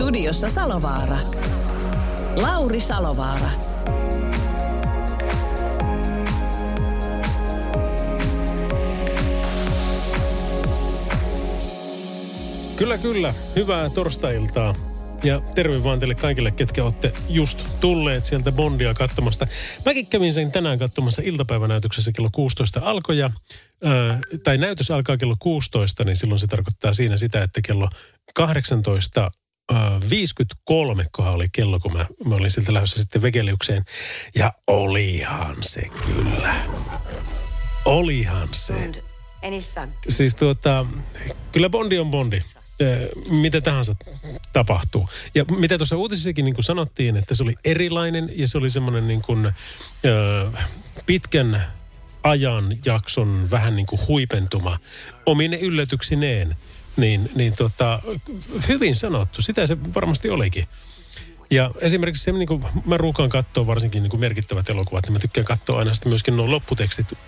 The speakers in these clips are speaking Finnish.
Studiossa Salovaara. Lauri Salovaara. Kyllä, kyllä. Hyvää torstailtaa. Ja terve vaan teille kaikille, ketkä olette just tulleet sieltä Bondia katsomasta. Mäkin kävin sen tänään katsomassa iltapäivänäytöksessä kello 16 alkoja. Ää, tai näytös alkaa kello 16, niin silloin se tarkoittaa siinä sitä, että kello 18 53 kohan oli kello, kun mä, mä olin siltä lähdössä sitten Vegeliukseen. Ja olihan se kyllä. Olihan se. Siis tuota, kyllä Bondi on Bondi mitä tahansa tapahtuu. Ja mitä tuossa uutisissakin niin kuin sanottiin, että se oli erilainen ja se oli semmoinen niin kuin, ö, pitkän ajan jakson vähän niin kuin huipentuma omine yllätyksineen. Niin, niin tota, hyvin sanottu. Sitä se varmasti olikin. Ja esimerkiksi se, niin kuin mä ruukaan katsoa varsinkin niin kuin merkittävät elokuvat, niin mä tykkään katsoa aina sitten myöskin nuo lopputekstit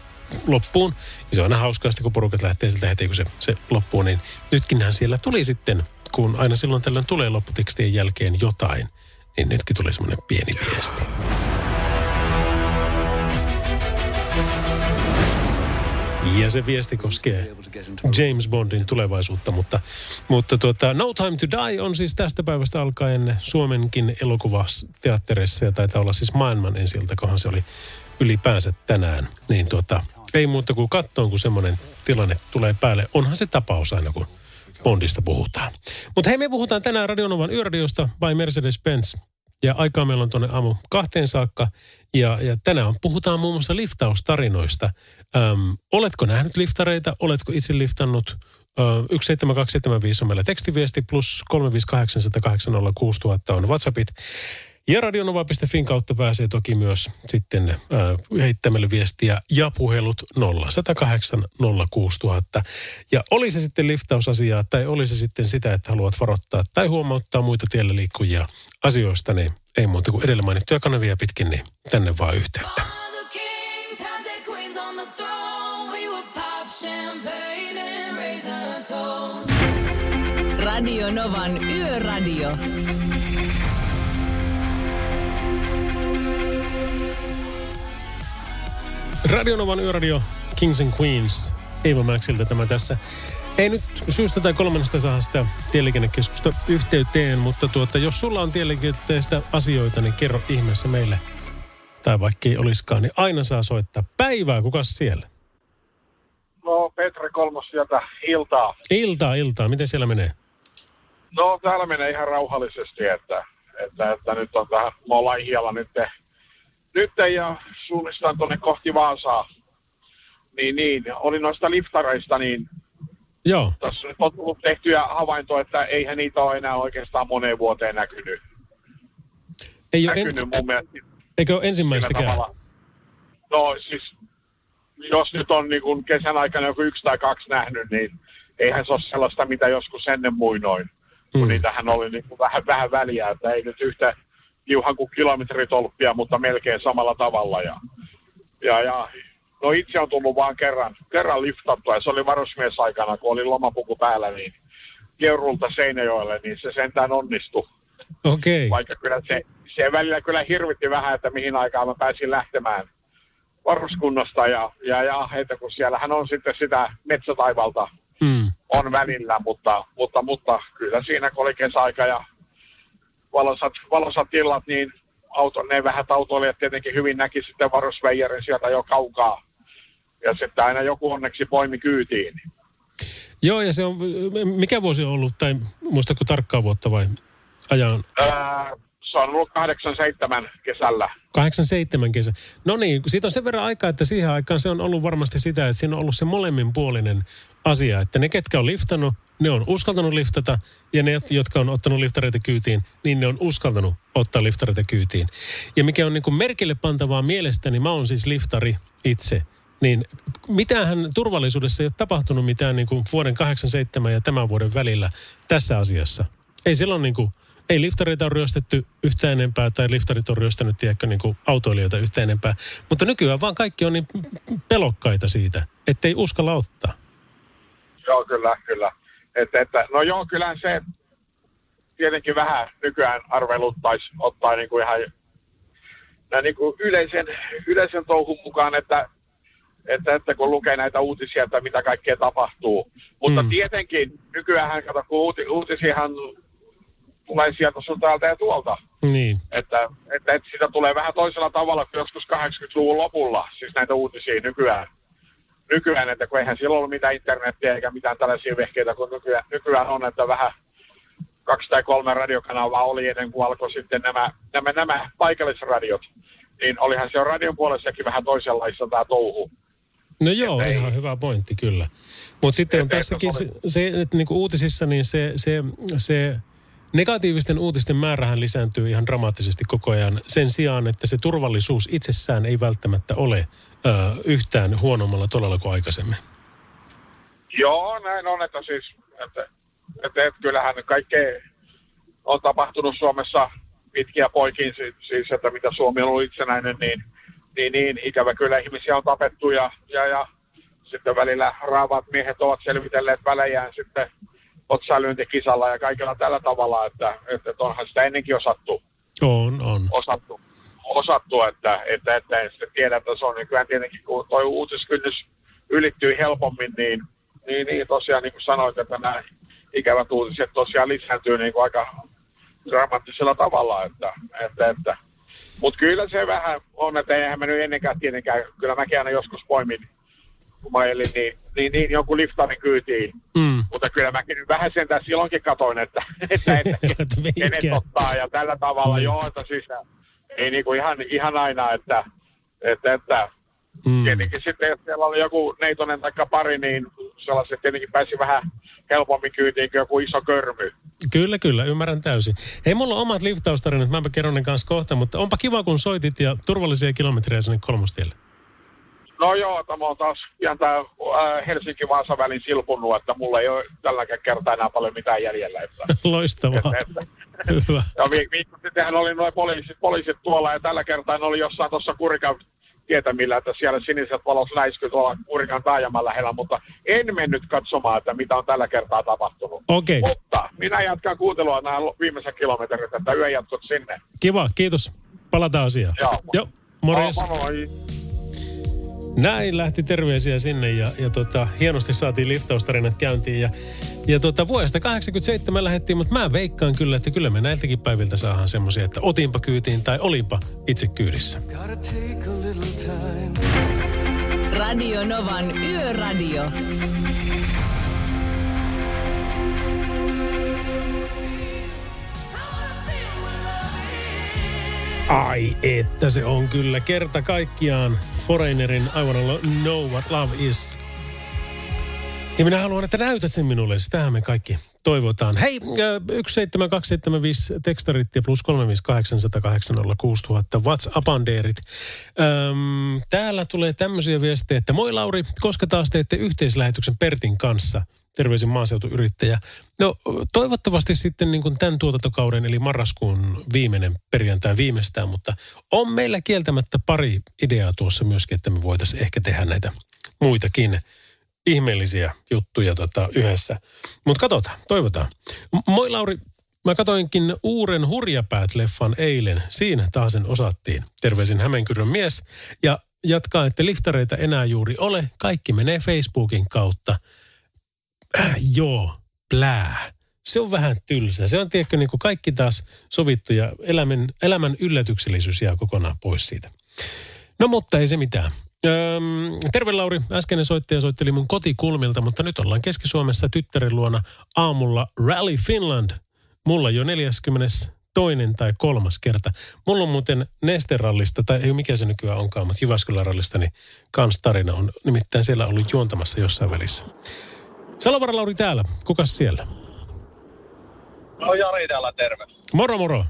loppuun. Ja se on aina hauskaa sitten, kun porukat lähtee siltä heti, kun se, se loppuu. Niin nytkinhän siellä tuli sitten, kun aina silloin tällöin tulee lopputekstien jälkeen jotain, niin nytkin tuli semmoinen pieni viesti. Ja se viesti koskee James Bondin tulevaisuutta, mutta, mutta tuota, No Time to Die on siis tästä päivästä alkaen Suomenkin elokuvateatterissa ja taitaa olla siis maailman ensiltä, kohan se oli ylipäänsä tänään. Niin tuota, ei muuta kuin kattoon, kun semmoinen tilanne tulee päälle. Onhan se tapaus aina, kun Bondista puhutaan. Mutta hei, me puhutaan tänään Radionovan yöradiosta by Mercedes-Benz. Ja aikaa meillä on tuonne aamu kahteen saakka. Ja, ja tänään puhutaan muun muassa liftaustarinoista. Öm, oletko nähnyt liftareita? Oletko itse liftannut? Ö, 17275 on meillä tekstiviesti plus 358 on WhatsAppit. Ja radionova.fin kautta pääsee toki myös sitten äh, heittämällä viestiä ja puhelut 0108 06000. Ja oli se sitten liftausasiaa tai oli se sitten sitä, että haluat varoittaa tai huomauttaa muita tiellä liikkujia asioista, niin ei muuta kuin edellä mainittuja kanavia pitkin, niin tänne vaan yhteyttä. Radio Novan Yöradio. Radionovan yöradio Kings and Queens. Eeva Maxilta tämä tässä. Ei nyt syystä tai kolmannesta saa sitä tieliikennekeskusta yhteyteen, mutta tuota, jos sulla on tieliikenteestä asioita, niin kerro ihmeessä meille. Tai vaikka ei olisikaan, niin aina saa soittaa. Päivää, kukas siellä? No, Petri Kolmos sieltä iltaa. Iltaa, iltaa. Miten siellä menee? No, täällä menee ihan rauhallisesti, että, että, että nyt on tähän, me ollaan hiellä nyt nyt ja suunnistan tuonne kohti Vaasaa. Niin, niin, oli noista liftareista, niin Joo. Tässä nyt on tullut tehtyä havaintoa, että eihän niitä ole enää oikeastaan moneen vuoteen näkynyt. Ei näkynyt en... mun mielestä. Eikö ole ensimmäistäkään? No siis, jos nyt on niin kuin kesän aikana joku yksi tai kaksi nähnyt, niin eihän se ole sellaista, mitä joskus ennen muinoin. Mm. Kun niitähän oli niin kuin vähän, vähän väliä, että ei nyt yhtä liuhan kuin kilometritolppia, mutta melkein samalla tavalla. Ja, ja, ja no itse on tullut vaan kerran, kerran liftattua, ja se oli varusmiesaikana, kun oli lomapuku päällä, niin Keurulta Seinäjoelle, niin se sentään onnistui. Okei. Okay. Vaikka kyllä se, se välillä kyllä hirvitti vähän, että mihin aikaan mä pääsin lähtemään varuskunnasta ja, ja, ja että kun siellähän on sitten sitä metsätaivalta mm. on välillä, mutta, mutta, mutta kyllä siinä kun oli kesäaika ja valosat, valosat illat, niin auton, ne vähät autoilijat tietenkin hyvin näki sitten varusveijarin sieltä jo kaukaa. Ja sitten aina joku onneksi poimi kyytiin. Joo, ja se on, mikä vuosi on ollut, tai muistatko tarkkaa vuotta vai ajan? Ää, se on ollut 87 kesällä. 87 kesä. No niin, siitä on sen verran aikaa, että siihen aikaan se on ollut varmasti sitä, että siinä on ollut se molemminpuolinen asia, että ne ketkä on liftannut, ne on uskaltanut liftata ja ne, jotka on ottanut liftareita kyytiin, niin ne on uskaltanut ottaa liftareita kyytiin. Ja mikä on niin kuin merkille pantavaa mielestäni, mä oon siis liftari itse, niin mitähän turvallisuudessa ei ole tapahtunut mitään niin kuin vuoden 87 ja tämän vuoden välillä tässä asiassa. Ei silloin niin kuin, ei liftareita ole ryöstetty yhtä enempää tai liftarit on ryöstänyt, tiedätkö, niin kuin autoilijoita yhtä enempää. Mutta nykyään vaan kaikki on niin pelokkaita siitä, ettei uskalla ottaa. Joo, kyllä, kyllä. Et, että, no joo, kyllähän se tietenkin vähän nykyään arveluttaisi ottaa niin kuin ihan näin niin kuin yleisen, yleisen touhun mukaan, että, että, että kun lukee näitä uutisia, että mitä kaikkea tapahtuu. Mutta mm. tietenkin nykyään, kato, kun uuti, uutisiahan tulee sieltä sun täältä ja tuolta. Niin. Että, että, että sitä tulee vähän toisella tavalla kuin joskus 80-luvun lopulla, siis näitä uutisia nykyään nykyään, että kun eihän silloin ollut mitään internettiä eikä mitään tällaisia vehkeitä kun nykyään, nykyään on, että vähän kaksi tai kolme radiokanavaa oli ennen kuin alkoi sitten nämä, nämä, nämä paikallisradiot. Niin olihan se radion puolessakin vähän toisenlaista tämä touhu. No joo, että ihan ei, hyvä pointti kyllä. Mutta sitten on tässäkin se, se että niinku uutisissa niin se, se, se negatiivisten uutisten määrähän lisääntyy ihan dramaattisesti koko ajan sen sijaan, että se turvallisuus itsessään ei välttämättä ole ö, yhtään huonommalla tolalla kuin aikaisemmin. Joo, näin on, että siis, että, että, että kyllähän kaikkea on tapahtunut Suomessa pitkiä poikin, siis että mitä Suomi on ollut itsenäinen, niin, niin, niin ikävä kyllä ihmisiä on tapettu ja, ja, ja sitten välillä raavat miehet ovat selvitelleet välejään sitten otsalyöntikisalla ja kaikilla tällä tavalla, että, että onhan sitä ennenkin osattu. On, on. Osattu osattu, että, että, että en sitten tiedä, että se on nykyään tietenkin, kun tuo uutiskynnys ylittyy helpommin, niin, niin, niin tosiaan niin kuin sanoit, että nämä ikävät uutiset tosiaan lisääntyy niin kuin aika dramaattisella tavalla, että, että, että mutta kyllä se vähän on, että eihän mä nyt ennenkään tietenkään, kyllä mäkin aina joskus poimin, elin, niin, niin, niin jonkun liftarin kyytiin. Mm. Mutta kyllä mäkin nyt vähän sentään silloinkin katoin, että, että, että, että kenet ottaa ja tällä tavalla, mm. joo, että siis ei niinku ihan, ihan aina, että, että, että mm. tietenkin sitten, jos siellä oli joku neitonen tai pari, niin sellaiset tietenkin pääsi vähän helpommin kyytiin kuin joku iso körmy. Kyllä, kyllä, ymmärrän täysin. Hei, mulla on omat liftaustarinat, mä kerron ne kanssa kohta, mutta onpa kiva, kun soitit ja turvallisia kilometrejä sinne kolmostielle. No joo, tämä on taas pian tämä äh, Helsinki-Vaasa välin silpunut, että mulla ei ole tälläkään kertaa enää paljon mitään jäljellä. Että, Loistavaa. Että, että, Hyvä. Ja vi- viikko sittenhän oli noin poliisit, poliisit tuolla ja tällä kertaa ne oli jossain tuossa Kurikan tietämillä, että siellä siniset valot läisky tuolla Kurikan taajaman lähellä, mutta en mennyt katsomaan, että mitä on tällä kertaa tapahtunut. Okei. Okay. Mutta minä jatkan kuuntelua nämä viimeisen kilometrit, että yön jatkot sinne. Kiva, kiitos. Palataan asiaan. Joo. Joo, morjens. Moi. Näin lähti terveisiä sinne ja, ja tota, hienosti saatiin liftaustarinat käyntiin. Ja, ja tota, vuodesta 87 lähdettiin, mutta mä veikkaan kyllä, että kyllä me näiltäkin päiviltä saadaan semmoisia, että otinpa kyytiin tai olinpa itse kyydissä. Radio Novan Yöradio. Ai että se on kyllä kerta kaikkiaan Foreignerin I wanna know what love is. Ja minä haluan, että näytät sen minulle. Sitähän me kaikki toivotaan. Hei, 17275 tekstarit ja plus 358806000 WhatsApp-anderit. Öm, täällä tulee tämmöisiä viestejä, että moi Lauri, koska taas teette yhteislähetyksen Pertin kanssa – terveisin maaseutuyrittäjä. No toivottavasti sitten niin kuin tämän tuotantokauden eli marraskuun viimeinen perjantai viimeistään, mutta on meillä kieltämättä pari ideaa tuossa myöskin, että me voitaisiin ehkä tehdä näitä muitakin ihmeellisiä juttuja tota, yhdessä. Mutta katsotaan, toivotaan. Moi Lauri, mä katoinkin uuden Hurjapäät-leffan eilen. Siinä taas sen osattiin. Terveisin Hämeenkyrön mies. Ja jatkaa, että liftareita enää juuri ole. Kaikki menee Facebookin kautta – äh, joo, plää. Se on vähän tylsä. Se on tiedätkö niin kuin kaikki taas sovittu ja elämän, elämän yllätyksellisyys jää kokonaan pois siitä. No mutta ei se mitään. Öm, terve Lauri, äskeinen soittaja soitteli mun kotikulmilta, mutta nyt ollaan Keski-Suomessa tyttären luona aamulla Rally Finland. Mulla jo 40 toinen tai kolmas kerta. Mulla on muuten Nesterallista, tai ei mikä se nykyään onkaan, mutta Jyväskylän rallista, niin kans tarina on nimittäin siellä ollut juontamassa jossain välissä. Salovara Lauri täällä. Kukas siellä? No Jari täällä, terve. Moro moro.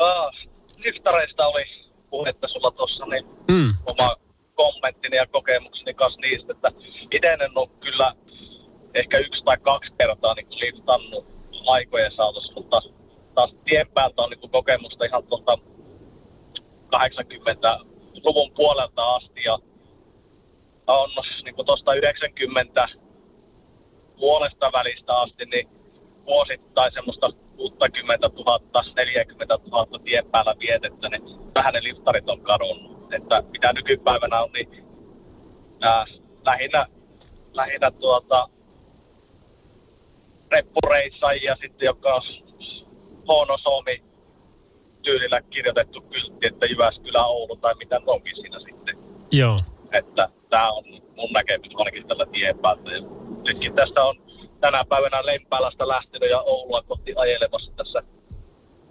Uh, liftareista oli puhetta sulla tuossa, niin Mm. oma kommenttini ja kokemukseni kanssa niistä, että itse en ole kyllä ehkä yksi tai kaksi kertaa niin liftannut aikojen saatossa, mutta taas tien päältä on niin kokemusta ihan tuolta 80-luvun puolelta asti ja on niin tuosta 90 puolesta välistä asti, niin vuosittain semmoista 60 000, 40 000 tien päällä vietettä, niin vähän ne liftarit on kadonnut. Että mitä nykypäivänä on, niin ää, lähinnä, lähinnä tuota, reppureissajia sitten, joka on huono Suomi tyylillä kirjoitettu kyltti, että Jyväskylä, Oulu tai mitä onkin siinä sitten. Joo. Että tämä on mun näkemys ainakin tällä tien päältä. Nytkin tästä on tänä päivänä Lempäälästä lähtenyt ja Oulua kohti ajelemassa tässä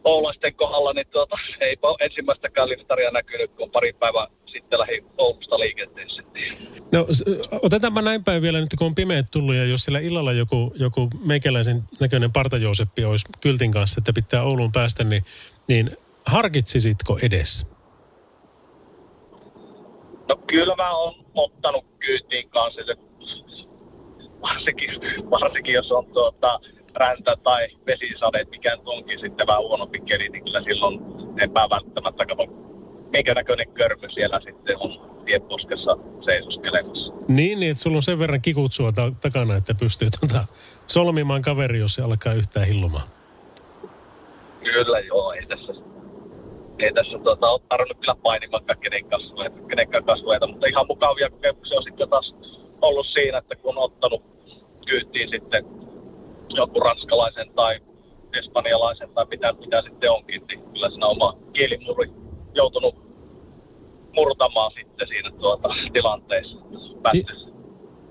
Oulaisten kohdalla, niin tuota, eipä ole ensimmäistäkään liftaria näkynyt, kun pari päivää sitten lähi Oulusta liikenteessä. No, otetaanpa näin päin vielä nyt, kun on pimeät tullut ja jos siellä illalla joku, joku meikäläisen näköinen partajooseppi olisi kyltin kanssa, että pitää Ouluun päästä, niin, niin harkitsisitko edes? No kyllä mä oon ottanut kyytiin kanssa, että varsinkin, varsinkin jos on tuota, räntä tai vesisade, mikä onkin sitten vähän huonompi keli, niin kyllä silloin epävälttämättä kato, minkä näköinen körmy siellä sitten on tieposkessa seisoskelemassa. Niin, niin, että sulla on sen verran kikutsua ta- takana, että pystyy tuota solmimaan kaveri, jos se alkaa yhtään hillumaan. Kyllä joo, ei tässä, ei tässä tuota, ole tarvinnut kyllä kasvoja, kenenkään kasvoja, mutta ihan mukavia kokemuksia on sitten taas ollut siinä, että kun on ottanut kyytiin sitten joku ranskalaisen tai espanjalaisen tai mitä, mitä sitten onkin, niin kyllä siinä oma kielimuri joutunut murtamaan sitten siinä tuota, tilanteessa. Päästössä.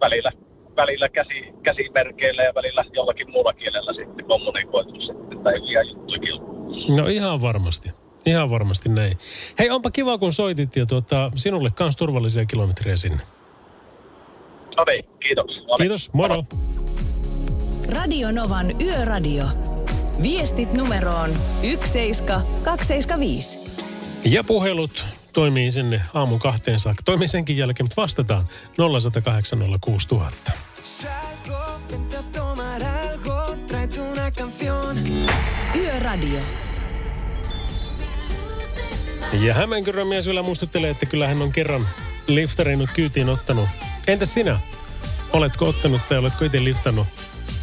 Välillä, välillä käsi, käsimerkeillä ja välillä jollakin muulla kielellä sitten kommunikoitu sitten, liian juttuikin ollut. No ihan varmasti. Ihan varmasti näin. Hei, onpa kiva, kun soitit ja tuota, sinulle kans turvallisia kilometrejä sinne. No niin, kiitoksia. No niin. Kiitos, moro. Radio Novan Yöradio. Viestit numeroon 17275. Ja puhelut toimii sinne aamun kahteen saakka. Toimii senkin jälkeen, mutta vastataan 0108 06000. Ja Hämeenkyrön mies vielä muistuttelee, että kyllä hän on kerran liftarinnut kyytiin ottanut. Entäs sinä? Oletko ottanut tai oletko itse liftannut?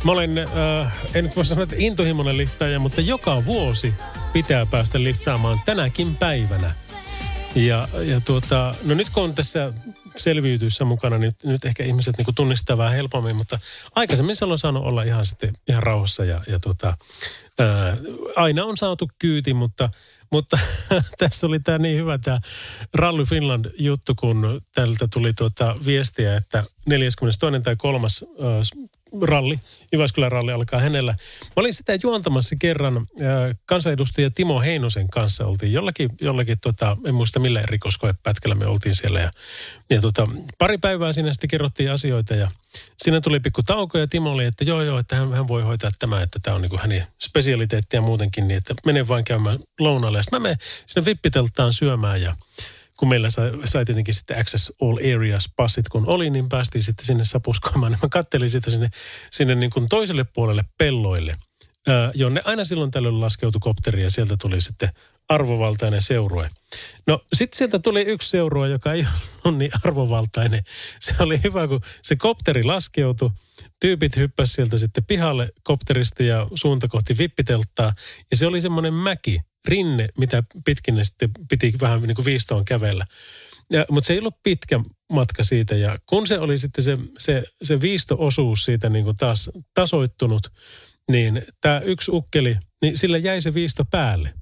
Mä olen, äh, en nyt voi sanoa, että intohimoinen liftaaja, mutta joka vuosi pitää päästä liftaamaan tänäkin päivänä. Ja, ja tuota, no nyt kun on tässä selviytyissä mukana, niin nyt ehkä ihmiset niin tunnistaa vähän helpommin, mutta aikaisemmin se on saanut olla ihan sitten ihan rauhassa ja, ja tuota, ää, aina on saatu kyyti, mutta, mutta tässä oli tämä niin hyvä tämä Rally Finland juttu, kun tältä tuli tuota viestiä, että 42. tai 3. ralli, Jyväskylän ralli alkaa hänellä. Mä olin sitä juontamassa kerran äh, kansanedustaja Timo Heinosen kanssa. Oltiin jollakin, jollakin tota, en muista millä rikoskoepätkällä me oltiin siellä. Ja, ja tota, pari päivää siinä sitten kerrottiin asioita ja siinä tuli pikku tauko ja Timo oli, että joo joo, että hän, hän voi hoitaa tämä, että tämä on niin hänen spesialiteettia muutenkin, niin että mene vain käymään lounaalle. Ja sitten mä menen sinne vippiteltaan syömään ja kun meillä sai, sai tietenkin sitten Access All Areas passit kun oli, niin päästiin sitten sinne sapuskoimaan. Niin mä kattelin sitä sinne, sinne niin kuin toiselle puolelle pelloille, jonne aina silloin tällöin laskeutui kopteri ja sieltä tuli sitten arvovaltainen seurue. No sitten sieltä tuli yksi seurue, joka ei ollut niin arvovaltainen. Se oli hyvä, kun se kopteri laskeutui, tyypit hyppäsi sieltä sitten pihalle kopterista ja suunta kohti vippitelttaa. Ja se oli semmoinen mäki, rinne, mitä pitkin ne sitten piti vähän niin kuin viistoon kävellä. Ja, mutta se ei ollut pitkä matka siitä ja kun se oli sitten se, se, se viisto-osuus siitä niin kuin taas tasoittunut, niin tämä yksi ukkeli, niin sillä jäi se viisto päälle.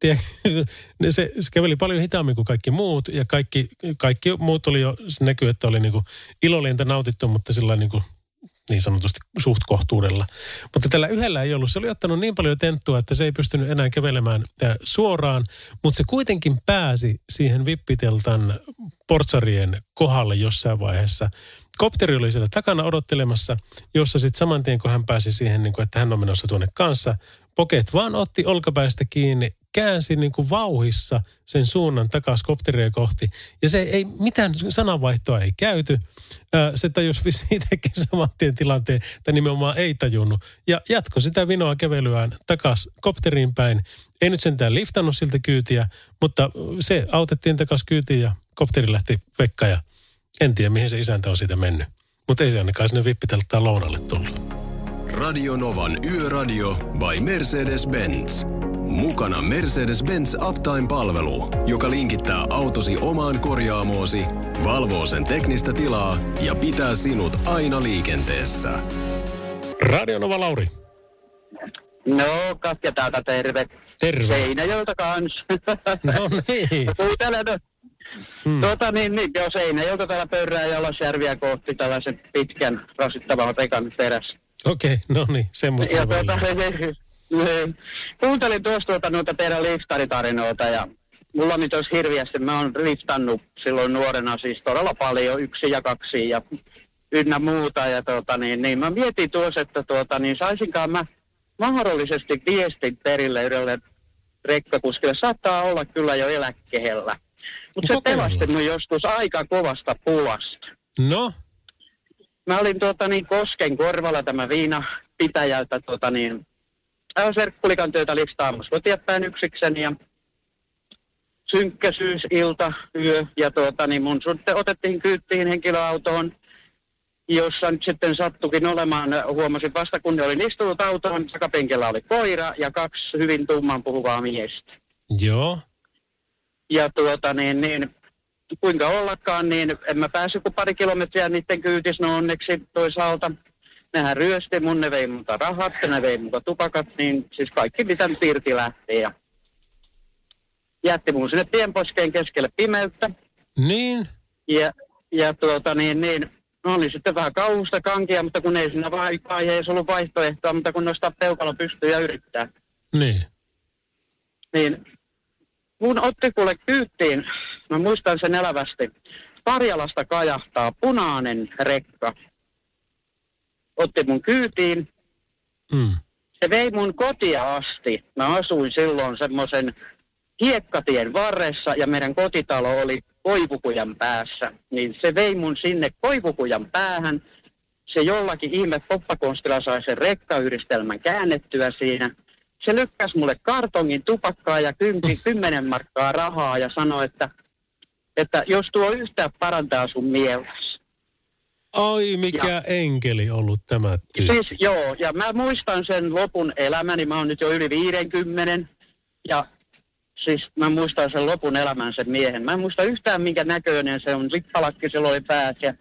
Tiedätkö, se, se käveli paljon hitaammin kuin kaikki muut ja kaikki, kaikki muut oli jo, se näkyy, että oli niin kuin ilolinta nautittu, mutta sillä niin kuin niin sanotusti suht kohtuudella. Mutta tällä yhdellä ei ollut. Se oli ottanut niin paljon tenttua, että se ei pystynyt enää kävelemään äh, suoraan, mutta se kuitenkin pääsi siihen vippiteltan portsarien kohdalle jossain vaiheessa. Kopteri oli siellä takana odottelemassa, jossa sitten saman tien, kun hän pääsi siihen, niin kuin, että hän on menossa tuonne kanssa, Poket vaan otti olkapäistä kiinni, käänsi niin kuin vauhissa sen suunnan takaisin kopteria kohti. Ja se ei, mitään sananvaihtoa ei käyty. Se tajusi itsekin saman tien tilanteen, että nimenomaan ei tajunnut. Ja jatko sitä vinoa kävelyään takaisin kopteriin päin. Ei nyt sentään liftannut siltä kyytiä, mutta se autettiin takaisin kyytiin ja kopteri lähti vekka ja en tiedä mihin se isäntä on siitä mennyt. Mutta ei se ainakaan sinne vippiteltään lounalle tullut. Radio Novan Yöradio by Mercedes-Benz. Mukana Mercedes-Benz Uptime-palvelu, joka linkittää autosi omaan korjaamoosi, valvoo sen teknistä tilaa ja pitää sinut aina liikenteessä. Radio Nova Lauri. No, Katja täältä terve. Terve. Seinäjoelta kans. No niin. Kuuntelen. Hmm. Tuota niin, niin joo, Seinäjoelta täällä pörrää Jalasjärviä kohti tällaisen pitkän rasittavan rekan perässä. Okei, okay, no niin, semmoista Ja se tuota, välillä. niin, kuuntelin tuosta tuota, noita teidän liftaritarinoita ja mulla on nyt olisi hirviästi, mä oon liftannut silloin nuorena siis todella paljon, yksi ja kaksi ja ynnä muuta. Ja tuota, niin, niin mä mietin tuossa, että tuota, niin saisinkaan mä mahdollisesti viestin perille yhdelle rekkakuskille. Saattaa olla kyllä jo eläkkeellä. Mutta se Kokeillaan. pelasti mun joskus aika kovasta pulasta. No, Mä olin tuota niin Kosken korvalla tämä viina pitäjältä tuota niin serkkulikan työtä listaamassa kotiapäin yksikseni ja synkkä syysilta, yö ja tuota niin mun sitten otettiin kyyttiin henkilöautoon, jossa nyt sitten sattukin olemaan, huomasin vasta kun ne olin istunut autoon, takapenkillä oli koira ja kaksi hyvin tumman puhuvaa miestä. joo. Ja tuota niin, niin kuinka ollakaan, niin en mä päässyt kuin pari kilometriä niiden kyytis, no onneksi toisaalta. Nehän ryösti mun, ne vei multa rahat, ne vei multa tupakat, niin siis kaikki mitä nyt irti lähti. Ja jätti mun sinne tienposkeen keskelle pimeyttä. Niin, Ja, ja tuota niin, niin no oli sitten vähän kauhusta kankia, mutta kun ei siinä vai- vaiheessa ollut vaihtoehtoa, mutta kun nostaa peukalo pystyy ja yrittää. niin. niin mun otti kuule kyyttiin, mä muistan sen elävästi, Karjalasta kajahtaa punainen rekka. Otti mun kyytiin, Mm. se vei mun kotia asti. Mä asuin silloin semmoisen hiekkatien varressa ja meidän kotitalo oli Koivukujan päässä. Niin se vei mun sinne Koivukujan päähän. Se jollakin ihme poppakonstilla sai sen rekkayhdistelmän käännettyä siinä. Se lykkäsi mulle kartongin tupakkaa ja kympi, kymmenen markkaa rahaa ja sanoi, että, että jos tuo yhtään parantaa sun mielessä. Ai, mikä enkeli ollut tämä tyyppi. Siis joo, ja mä muistan sen lopun elämäni, mä oon nyt jo yli 50, ja siis mä muistan sen lopun elämän sen miehen. Mä en muista yhtään minkä näköinen se on, lippalakki sillä oli päässä ja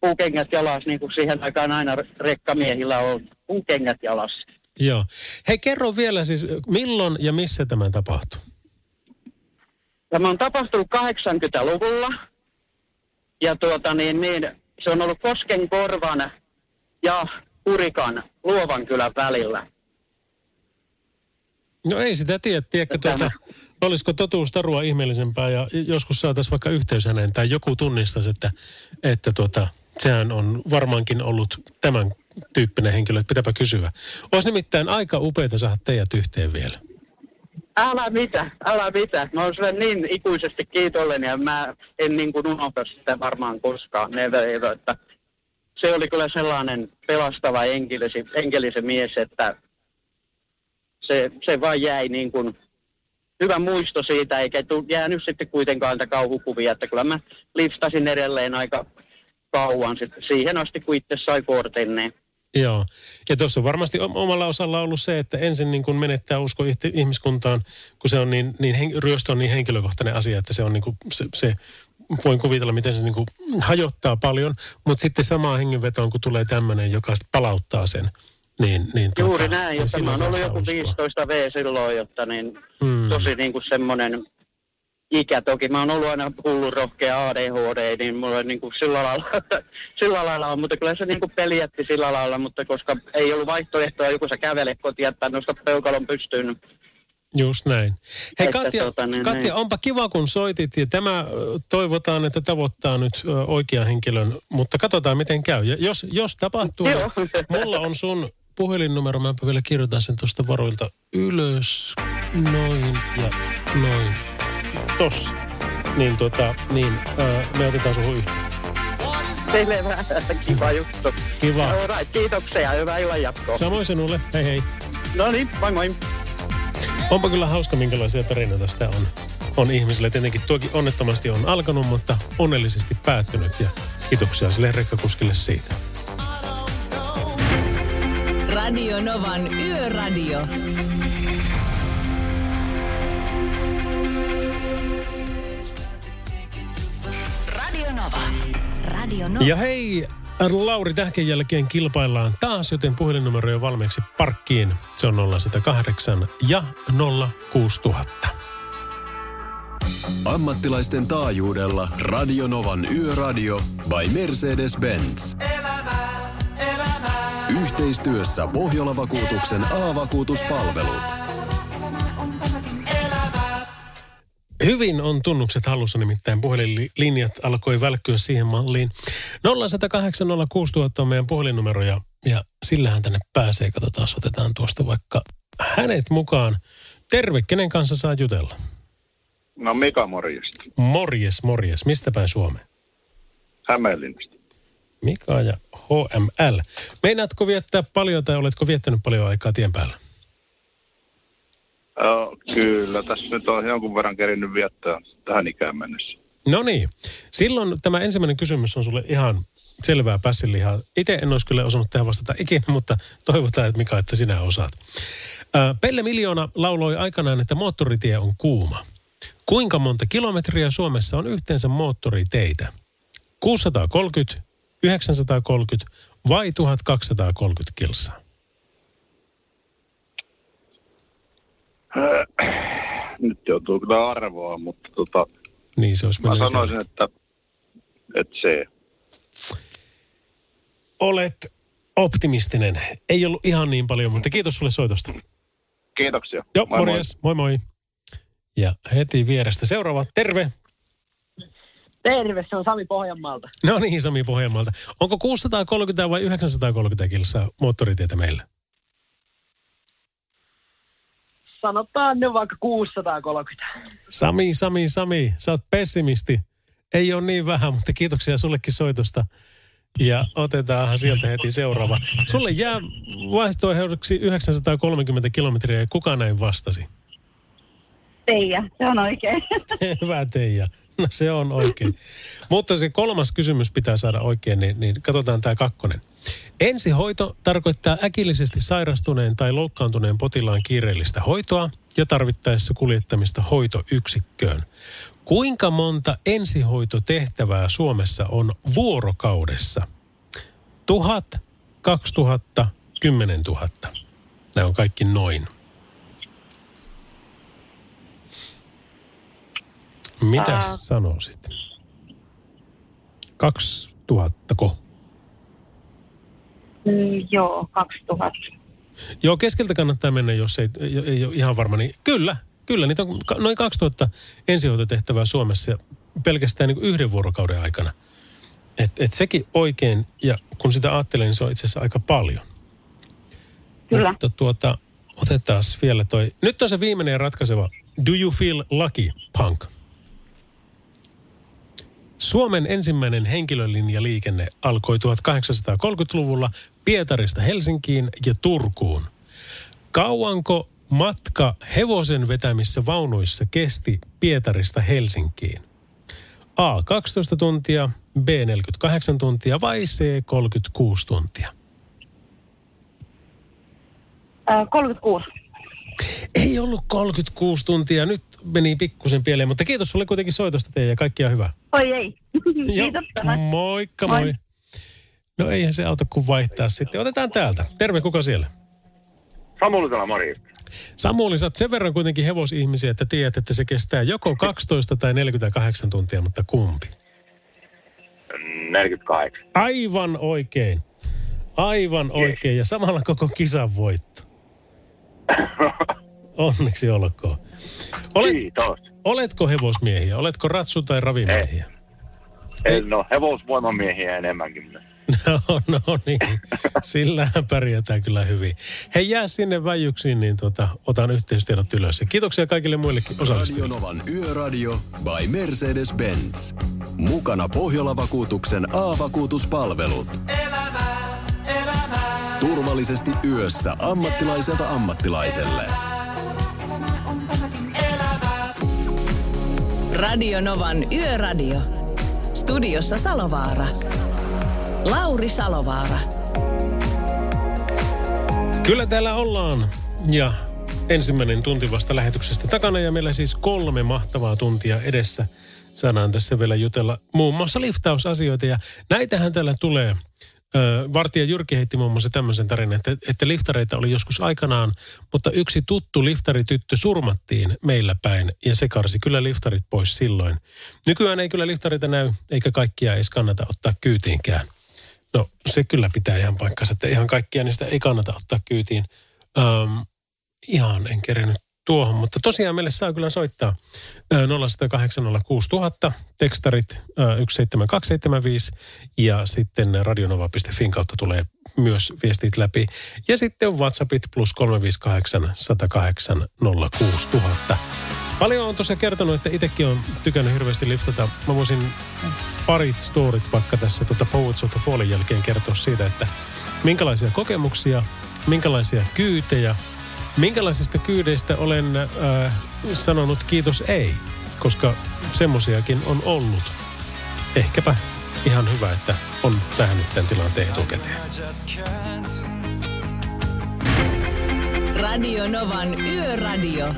puukengät jalas, niin kuin siihen aikaan aina rekkamiehillä on, puukengät jalas. Joo. Hei, kerro vielä siis, milloin ja missä tämä tapahtui? Tämä on tapahtunut 80-luvulla, ja tuota niin, niin se on ollut Kosken korvan ja Kurikan luovan kylän välillä. No ei sitä tiedä, tiedätkö tuota, olisiko totuus tarua ihmeellisempää ja joskus saataisiin vaikka yhteys häneen tai joku tunnistaisi, että, että tuota, sehän on varmaankin ollut tämän tyyppinen henkilö, että pitääpä kysyä. Olisi nimittäin aika upeita saada teidät yhteen vielä. Älä mitä, älä mitä. Mä oon sulle niin ikuisesti kiitollinen ja mä en niin kuin unohda sitä varmaan koskaan. Never ever, että se oli kyllä sellainen pelastava enkelisi, enkelisen mies, että se, se vaan jäi niin kuin hyvä muisto siitä, eikä tu, jäänyt sitten kuitenkaan niitä kauhukuvia, että kyllä mä liftasin edelleen aika kauan sitten, siihen asti, kun itse sai kortin, niin Joo. Ja tuossa on varmasti om- omalla osalla ollut se, että ensin niin kuin menettää usko ihmiskuntaan, kun se on niin, niin hen- ryöstö on niin henkilökohtainen asia, että se on niin kuin se, se voin kuvitella, miten se niin kuin hajottaa paljon, mutta sitten samaan hengenvetoon, kun tulee tämmöinen, joka palauttaa sen, niin, niin Juuri tuota, näin, niin jotta mä silloin oon saa ollut joku uskoa. 15 V silloin, jotta niin Mm. tosi niin kuin semmoinen ikä toki. Mä oon ollut aina hullu rohkea ADHD, niin mulla on niin kuin sillä, lailla, sillä lailla on, mutta kyllä se niin kuin peli jätti sillä lailla, mutta koska ei ollut vaihtoehtoa, joku sä kävelet kotiin, että nosta peukalon pystyyn. Just näin. Hei Että Katja, tota, niin, Katja niin. onpa kiva kun soitit ja tämä toivotaan, että tavoittaa nyt oikean henkilön, mutta katsotaan miten käy. Ja jos, jos tapahtuu, Joo. niin mulla on sun puhelinnumero, mä vielä kirjoitan sen tuosta varoilta ylös, noin ja noin, tossa. Niin tota, niin ö, me otetaan suhun yhteen. Selvä, kiva juttu. Kiva. Alright, kiitoksia ja hyvää illan jatkoa. Samoin sinulle, hei hei. No niin, moi moi. Onpa kyllä hauska, minkälaisia tarinoita sitä on, on ihmisille. Tietenkin tuokin onnettomasti on alkanut, mutta onnellisesti päättynyt. Ja kiitoksia sille rekkakuskille siitä. Radio Novan Yöradio. Nova. Radio Nova. Ja hei, Lauri Tähken jälkeen kilpaillaan taas, joten puhelinnumero on valmiiksi parkkiin. Se on 0108 ja 06000. Ammattilaisten taajuudella Radionovan Yöradio by Mercedes-Benz. Yhteistyössä Pohjola-vakuutuksen A-vakuutuspalvelut. Hyvin on tunnukset hallussa, nimittäin puhelinlinjat alkoi välkkyä siihen malliin. 0108 06000 on meidän puhelinnumero ja, ja sillähän tänne pääsee. Katsotaan, otetaan tuosta vaikka hänet mukaan. Terve, kenen kanssa saa jutella? No Mika morjesta. Morjes, morjes. Mistä päin Suomeen? Hämeenlinnasta. Mika ja HML. Meinaatko viettää paljon tai oletko viettänyt paljon aikaa tien päällä? Joo, kyllä, tässä nyt on jonkun verran kerinyt viettää tähän ikään mennessä. No niin. Silloin tämä ensimmäinen kysymys on sulle ihan selvää pässilihaa. Itse en olisi kyllä osannut tähän vastata ikinä, mutta toivotaan, että Mika, että sinä osaat. Pelle Miljoona lauloi aikanaan, että moottoritie on kuuma. Kuinka monta kilometriä Suomessa on yhteensä moottoriteitä? 630, 930 vai 1230 kilsaa? Nyt joutuu kyllä arvoa, mutta tota, Niin se olisi mä sanoisin, että, että se. Olet optimistinen. Ei ollut ihan niin paljon, mutta kiitos sulle soitosta. Kiitoksia. Joo, Moi moi. morjes. Moi moi. Ja heti vierestä seuraava. Terve. Terve, se on Sami Pohjanmaalta. No niin, Sami Pohjanmaalta. Onko 630 vai 930 kilsaa moottoritietä meillä? Sanotaan ne vaikka 630. Sami, Sami, Sami, sä oot pessimisti. Ei ole niin vähän, mutta kiitoksia sullekin soitosta. Ja otetaan sieltä heti seuraava. Sulle jää vaihtoehdoksi 930 kilometriä ja kuka näin vastasi? Teija, se on oikein. Hyvä Teija. No se on oikein. Mutta se kolmas kysymys pitää saada oikein, niin, niin katsotaan tämä kakkonen. Ensihoito tarkoittaa äkillisesti sairastuneen tai loukkaantuneen potilaan kiireellistä hoitoa ja tarvittaessa kuljettamista hoitoyksikköön. Kuinka monta ensihoitotehtävää Suomessa on vuorokaudessa? Tuhat, kaksi tuhatta, kymmenen tuhatta. Nämä on kaikki noin. Mitä Ää. sanoisit? 2000 ko? Mm, joo, 2000. Joo, keskeltä kannattaa mennä, jos ei, ei, ole ihan varma. Niin kyllä, kyllä. Niitä on noin 2000 ensihoitotehtävää Suomessa ja pelkästään niin yhden vuorokauden aikana. Et, et sekin oikein, ja kun sitä ajattelee, niin se on itse asiassa aika paljon. Kyllä. Mutta tuota, otetaan vielä toi. Nyt on se viimeinen ja ratkaiseva. Do you feel lucky, punk? Suomen ensimmäinen henkilölinjaliikenne alkoi 1830-luvulla Pietarista Helsinkiin ja Turkuun. Kauanko matka hevosen vetämissä vaunuissa kesti Pietarista Helsinkiin? A. 12 tuntia, B. 48 tuntia vai C. 36 tuntia? Ää, 36. Ei ollut 36 tuntia, nyt meni pikkusen pieleen, mutta kiitos sulle kuitenkin soitosta teille ja kaikkia hyvää. Oi ei. Kiitos. Moikka moi. Moi. No eihän se auta kuin vaihtaa sitten. Otetaan täältä. Terve, kuka siellä? Samuli täällä, morjesta. Samuli, sä oot sen verran kuitenkin hevosihmisiä, että tiedät, että se kestää joko 12 tai 48 tuntia, mutta kumpi? 48. Aivan oikein. Aivan oikein. Ja samalla koko kisan voitto. Onneksi olkoon. Olet, Kiitos. Oletko hevosmiehiä? Oletko ratsu- tai ravimiehiä? En ole hevosvoimamiehiä enemmänkin. No, no niin, sillähän pärjätään kyllä hyvin. Hei, jää sinne väijyksiin, niin tota, otan yhteystiedot ylös. Kiitoksia kaikille muillekin osallistujille. Radionovan Yöradio by Mercedes-Benz. Mukana Pohjola-vakuutuksen A-vakuutuspalvelut. Turvallisesti yössä ammattilaiselta ammattilaiselle. Radio Novan Yöradio. Studiossa Salovaara. Lauri Salovaara. Kyllä täällä ollaan ja ensimmäinen tunti vasta lähetyksestä takana ja meillä siis kolme mahtavaa tuntia edessä. Saadaan tässä vielä jutella muun muassa liftausasioita ja näitähän täällä tulee. Vartija Jyrki heitti muun muassa tämmöisen tarinan, että, että liftareita oli joskus aikanaan, mutta yksi tuttu liftarityttö surmattiin meillä päin ja se karsi kyllä liftarit pois silloin. Nykyään ei kyllä liftarita näy eikä kaikkia edes kannata ottaa kyytiinkään. No se kyllä pitää ihan paikkansa, että ihan kaikkia niistä ei kannata ottaa kyytiin. Öm, ihan en kerennyt tuohon, mutta tosiaan meille saa kyllä soittaa ö, 0806000, tekstarit ö, 17275 ja sitten radionova.fin kautta tulee myös viestit läpi. Ja sitten on WhatsAppit plus 358 108 06000. Paljon on tosiaan kertonut, että itsekin on tykännyt hirveästi liftata. Mä voisin parit storit vaikka tässä tuota Poets of the Fallin jälkeen kertoa siitä, että minkälaisia kokemuksia, minkälaisia kyytejä, minkälaisista kyydeistä olen äh, sanonut kiitos ei, koska semmosiakin on ollut. Ehkäpä ihan hyvä, että on tähän nyt tämän tilanteen etukäteen. Radio Novan Yöradio.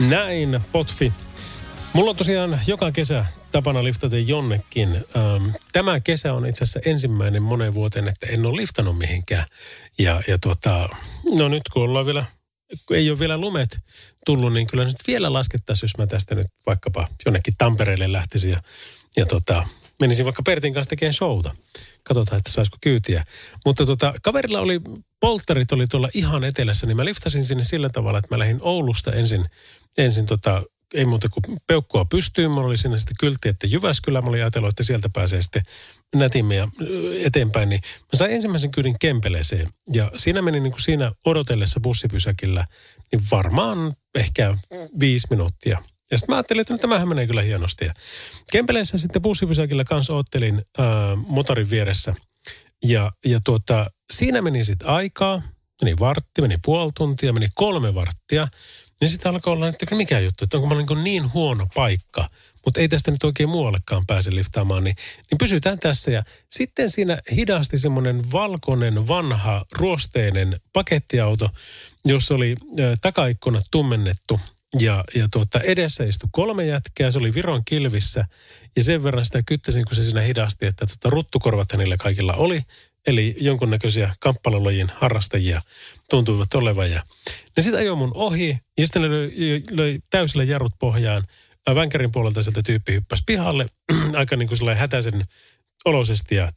Näin, Potfi. Mulla on tosiaan joka kesä tapana liftata jonnekin. Ähm, Tämä kesä on itse asiassa ensimmäinen moneen vuoteen, että en ole liftannut mihinkään. Ja, ja tuota, no nyt kun ollaan vielä, kun ei ole vielä lumet tullut, niin kyllä nyt vielä laskettaisiin, jos mä tästä nyt vaikkapa jonnekin Tampereelle lähtisin ja, ja tota, menisin vaikka Pertin kanssa tekemään showta. Katsotaan, että saisiko kyytiä. Mutta tota, kaverilla oli, polttarit oli tuolla ihan etelässä, niin mä liftasin sinne sillä tavalla, että mä lähdin Oulusta ensin, ensin tota, ei muuta kuin peukkua pystyyn. Mulla oli siinä sitten kyltti, että Jyväskylä. Mä olin ajatellut, että sieltä pääsee sitten nätimmin ja eteenpäin. Niin mä sain ensimmäisen kyydin Kempeleeseen. Ja siinä meni niin kuin siinä odotellessa bussipysäkillä, niin varmaan ehkä viisi minuuttia. Ja sitten mä ajattelin, että no, tämähän menee kyllä hienosti. Ja Kempeleessä sitten bussipysäkillä kanssa ottelin äh, motorin vieressä. Ja, ja tuota, siinä meni sitten aikaa. Meni vartti, meni puoli tuntia, meni kolme varttia. Niin sitten alkoi olla, että mikä juttu, että onko mä niin, niin huono paikka, mutta ei tästä nyt oikein muuallekaan pääse liftaamaan, niin, niin pysytään tässä. Ja sitten siinä hidasti semmoinen valkoinen, vanha, ruosteinen pakettiauto, jossa oli ö, takaikkunat tummennettu. Ja, ja tuota, edessä istui kolme jätkää, se oli Viron kilvissä. Ja sen verran sitä kyttäsin, kun se siinä hidasti, että tuota, ruttukorvat hänillä kaikilla oli, eli jonkunnäköisiä kamppailulajin harrastajia tuntuivat olevan. Ja ne sitten ajoi mun ohi ja sitten ne löi, löi täysillä jarrut pohjaan. Vänkärin puolelta sieltä tyyppi hyppäsi pihalle aika niin kuin sellainen hätäisen oloisesti ja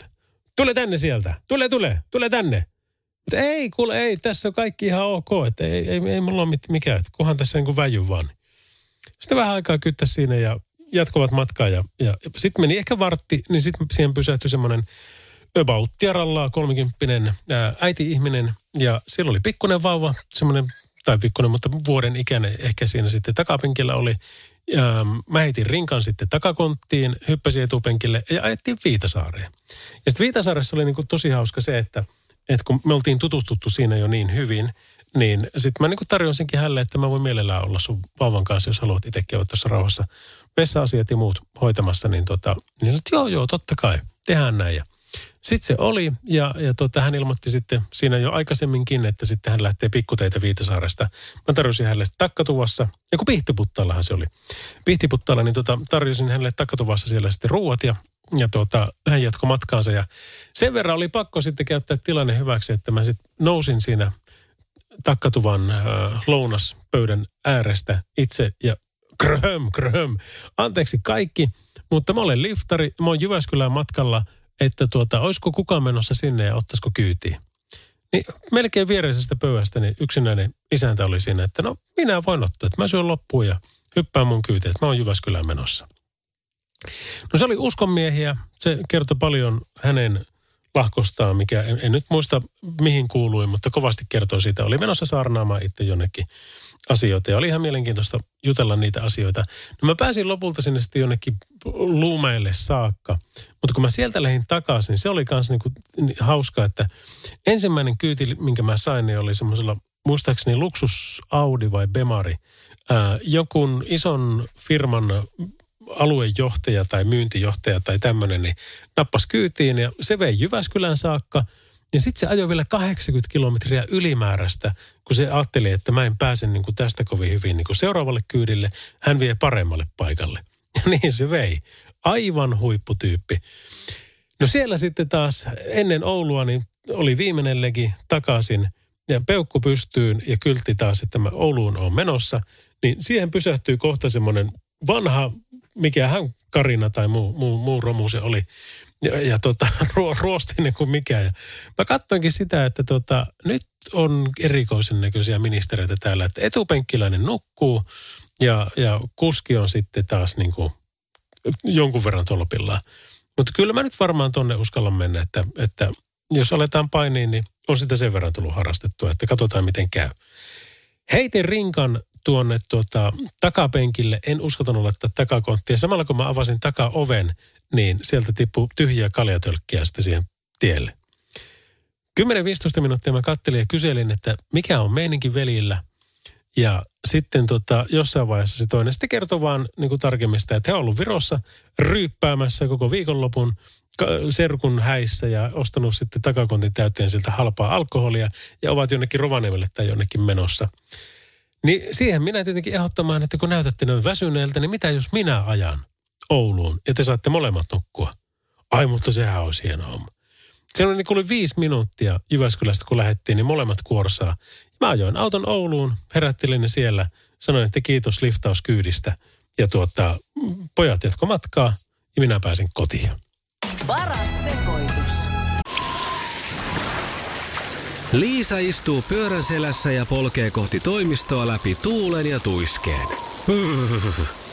tule tänne sieltä, tule, tule, tule tänne. Mutta ei, kuule, ei, tässä on kaikki ihan ok, että ei, ei, ei mulla ole mit- mikään, että kunhan tässä niin kuin väijy vaan. Sitten vähän aikaa kyttä siinä ja jatkuvat matkaa ja, ja sitten meni ehkä vartti, niin sitten siihen pysähtyi semmoinen about kolmikymppinen ää, äiti-ihminen ja siellä oli pikkuinen vauva, semmoinen, tai pikkuinen, mutta vuoden ikäinen ehkä siinä sitten takapenkillä oli. Ja mä heitin rinkan sitten takakonttiin, hyppäsin etupenkille ja ajettiin Viitasaareen. Ja sitten Viitasaaressa oli niin kuin tosi hauska se, että, että kun me oltiin tutustuttu siinä jo niin hyvin, niin sitten mä niin kuin tarjosinkin hänelle, että mä voin mielellään olla sun vauvan kanssa, jos haluat itsekin olla tuossa rauhassa vessa-asiat ja muut hoitamassa, niin, tota, niin sanoin, että joo, joo, totta kai, tehdään näin. Ja Sitten se oli ja, ja tuota, hän ilmoitti sitten siinä jo aikaisemminkin, että sitten hän lähtee pikkuteitä Viitasaaresta. Mä tarjosin hänelle takkatuvassa, ja kun Pihtiputtaallahan se oli. Pihtiputtaalla, niin tota, tarjosin hänelle takkatuvassa siellä sitten ruuat ja, ja tuota, hän jatkoi matkaansa. Ja sen verran oli pakko sitten käyttää tilanne hyväksi, että mä sitten nousin siinä takkatuvan äh, lounaspöydän äärestä itse ja kröm, kröm. Anteeksi kaikki, mutta mä olen liftari, mä oon Jyväskylän matkalla, että tuota, olisiko kukaan menossa sinne ja ottaisiko kyytiin. Niin melkein viereisestä pöydästä niin yksinäinen isäntä oli siinä, että no minä voin ottaa, että mä syön loppuun ja hyppään mun kyytiin, että mä oon Jyväskylään menossa. No se oli uskonmiehiä, se kertoi paljon hänen lahkostaan, mikä en, en nyt muista mihin kuului, mutta kovasti kertoi siitä. Oli menossa saarnaamaan itse jonnekin asioita ja oli ihan mielenkiintoista jutella niitä asioita. No mä pääsin lopulta sinne sitten jonnekin luumeille saakka, mutta kun mä sieltä lähdin takaisin, se oli myös niinku hauska, että ensimmäinen kyyti, minkä mä sain, niin oli semmoisella muistaakseni luksus Audi vai Bemari, ää, jokun ison firman aluejohtaja tai myyntijohtaja tai tämmöinen, niin nappas kyytiin ja se vei Jyväskylän saakka. Ja sitten se ajoi vielä 80 kilometriä ylimääräistä, kun se ajatteli, että mä en pääse niin kuin tästä kovin hyvin niin kuin seuraavalle kyydille. Hän vie paremmalle paikalle. Ja niin se vei. Aivan huipputyyppi. No siellä sitten taas ennen Oulua niin oli viimeinen legi takaisin ja peukku pystyyn ja kyltti taas, että mä Ouluun on menossa. Niin siihen pysähtyy kohta semmoinen vanha mikä hän Karina tai muu, muu, muu romu se oli. Ja, ja tota, ruo, ruostinen kuin mikä. Ja mä katsoinkin sitä, että tota, nyt on erikoisen näköisiä ministereitä täällä, että etupenkkiläinen nukkuu ja, ja kuski on sitten taas niin kuin jonkun verran tolpillaan. Mutta kyllä mä nyt varmaan tonne uskallan mennä, että, että jos aletaan painiin, niin on sitä sen verran tullut harrastettua, että katsotaan miten käy. Heitin rinkan tuonne tuota, takapenkille. En uskaltanut laittaa takakonttia. Samalla kun mä avasin takaoven, niin sieltä tippui tyhjiä kaljatölkkiä sitten siihen tielle. 10-15 minuuttia mä kattelin ja kyselin, että mikä on meininkin velillä. Ja sitten tota, jossain vaiheessa se toinen sitten kertoi vaan niin kuin tarkemmin sitä, että he on ollut Virossa ryyppäämässä koko viikonlopun serkun häissä ja ostanut sitten takakontin täyteen siltä halpaa alkoholia ja ovat jonnekin Rovaniemelle tai jonnekin menossa. Niin siihen minä tietenkin ehdottamaan, että kun näytätte noin väsyneeltä, niin mitä jos minä ajan Ouluun ja te saatte molemmat nukkua? Ai, mutta sehän olisi hieno homma. Se oli niin kuin viisi minuuttia Jyväskylästä, kun lähdettiin, niin molemmat kuorsaa. Mä ajoin auton Ouluun, herättelin ne siellä, sanoin, että kiitos liftauskyydistä. Ja tuota, pojat jatko matkaa ja minä pääsin kotiin. Paras sekoitus. Liisa istuu pyörän selässä ja polkee kohti toimistoa läpi tuulen ja tuiskeen.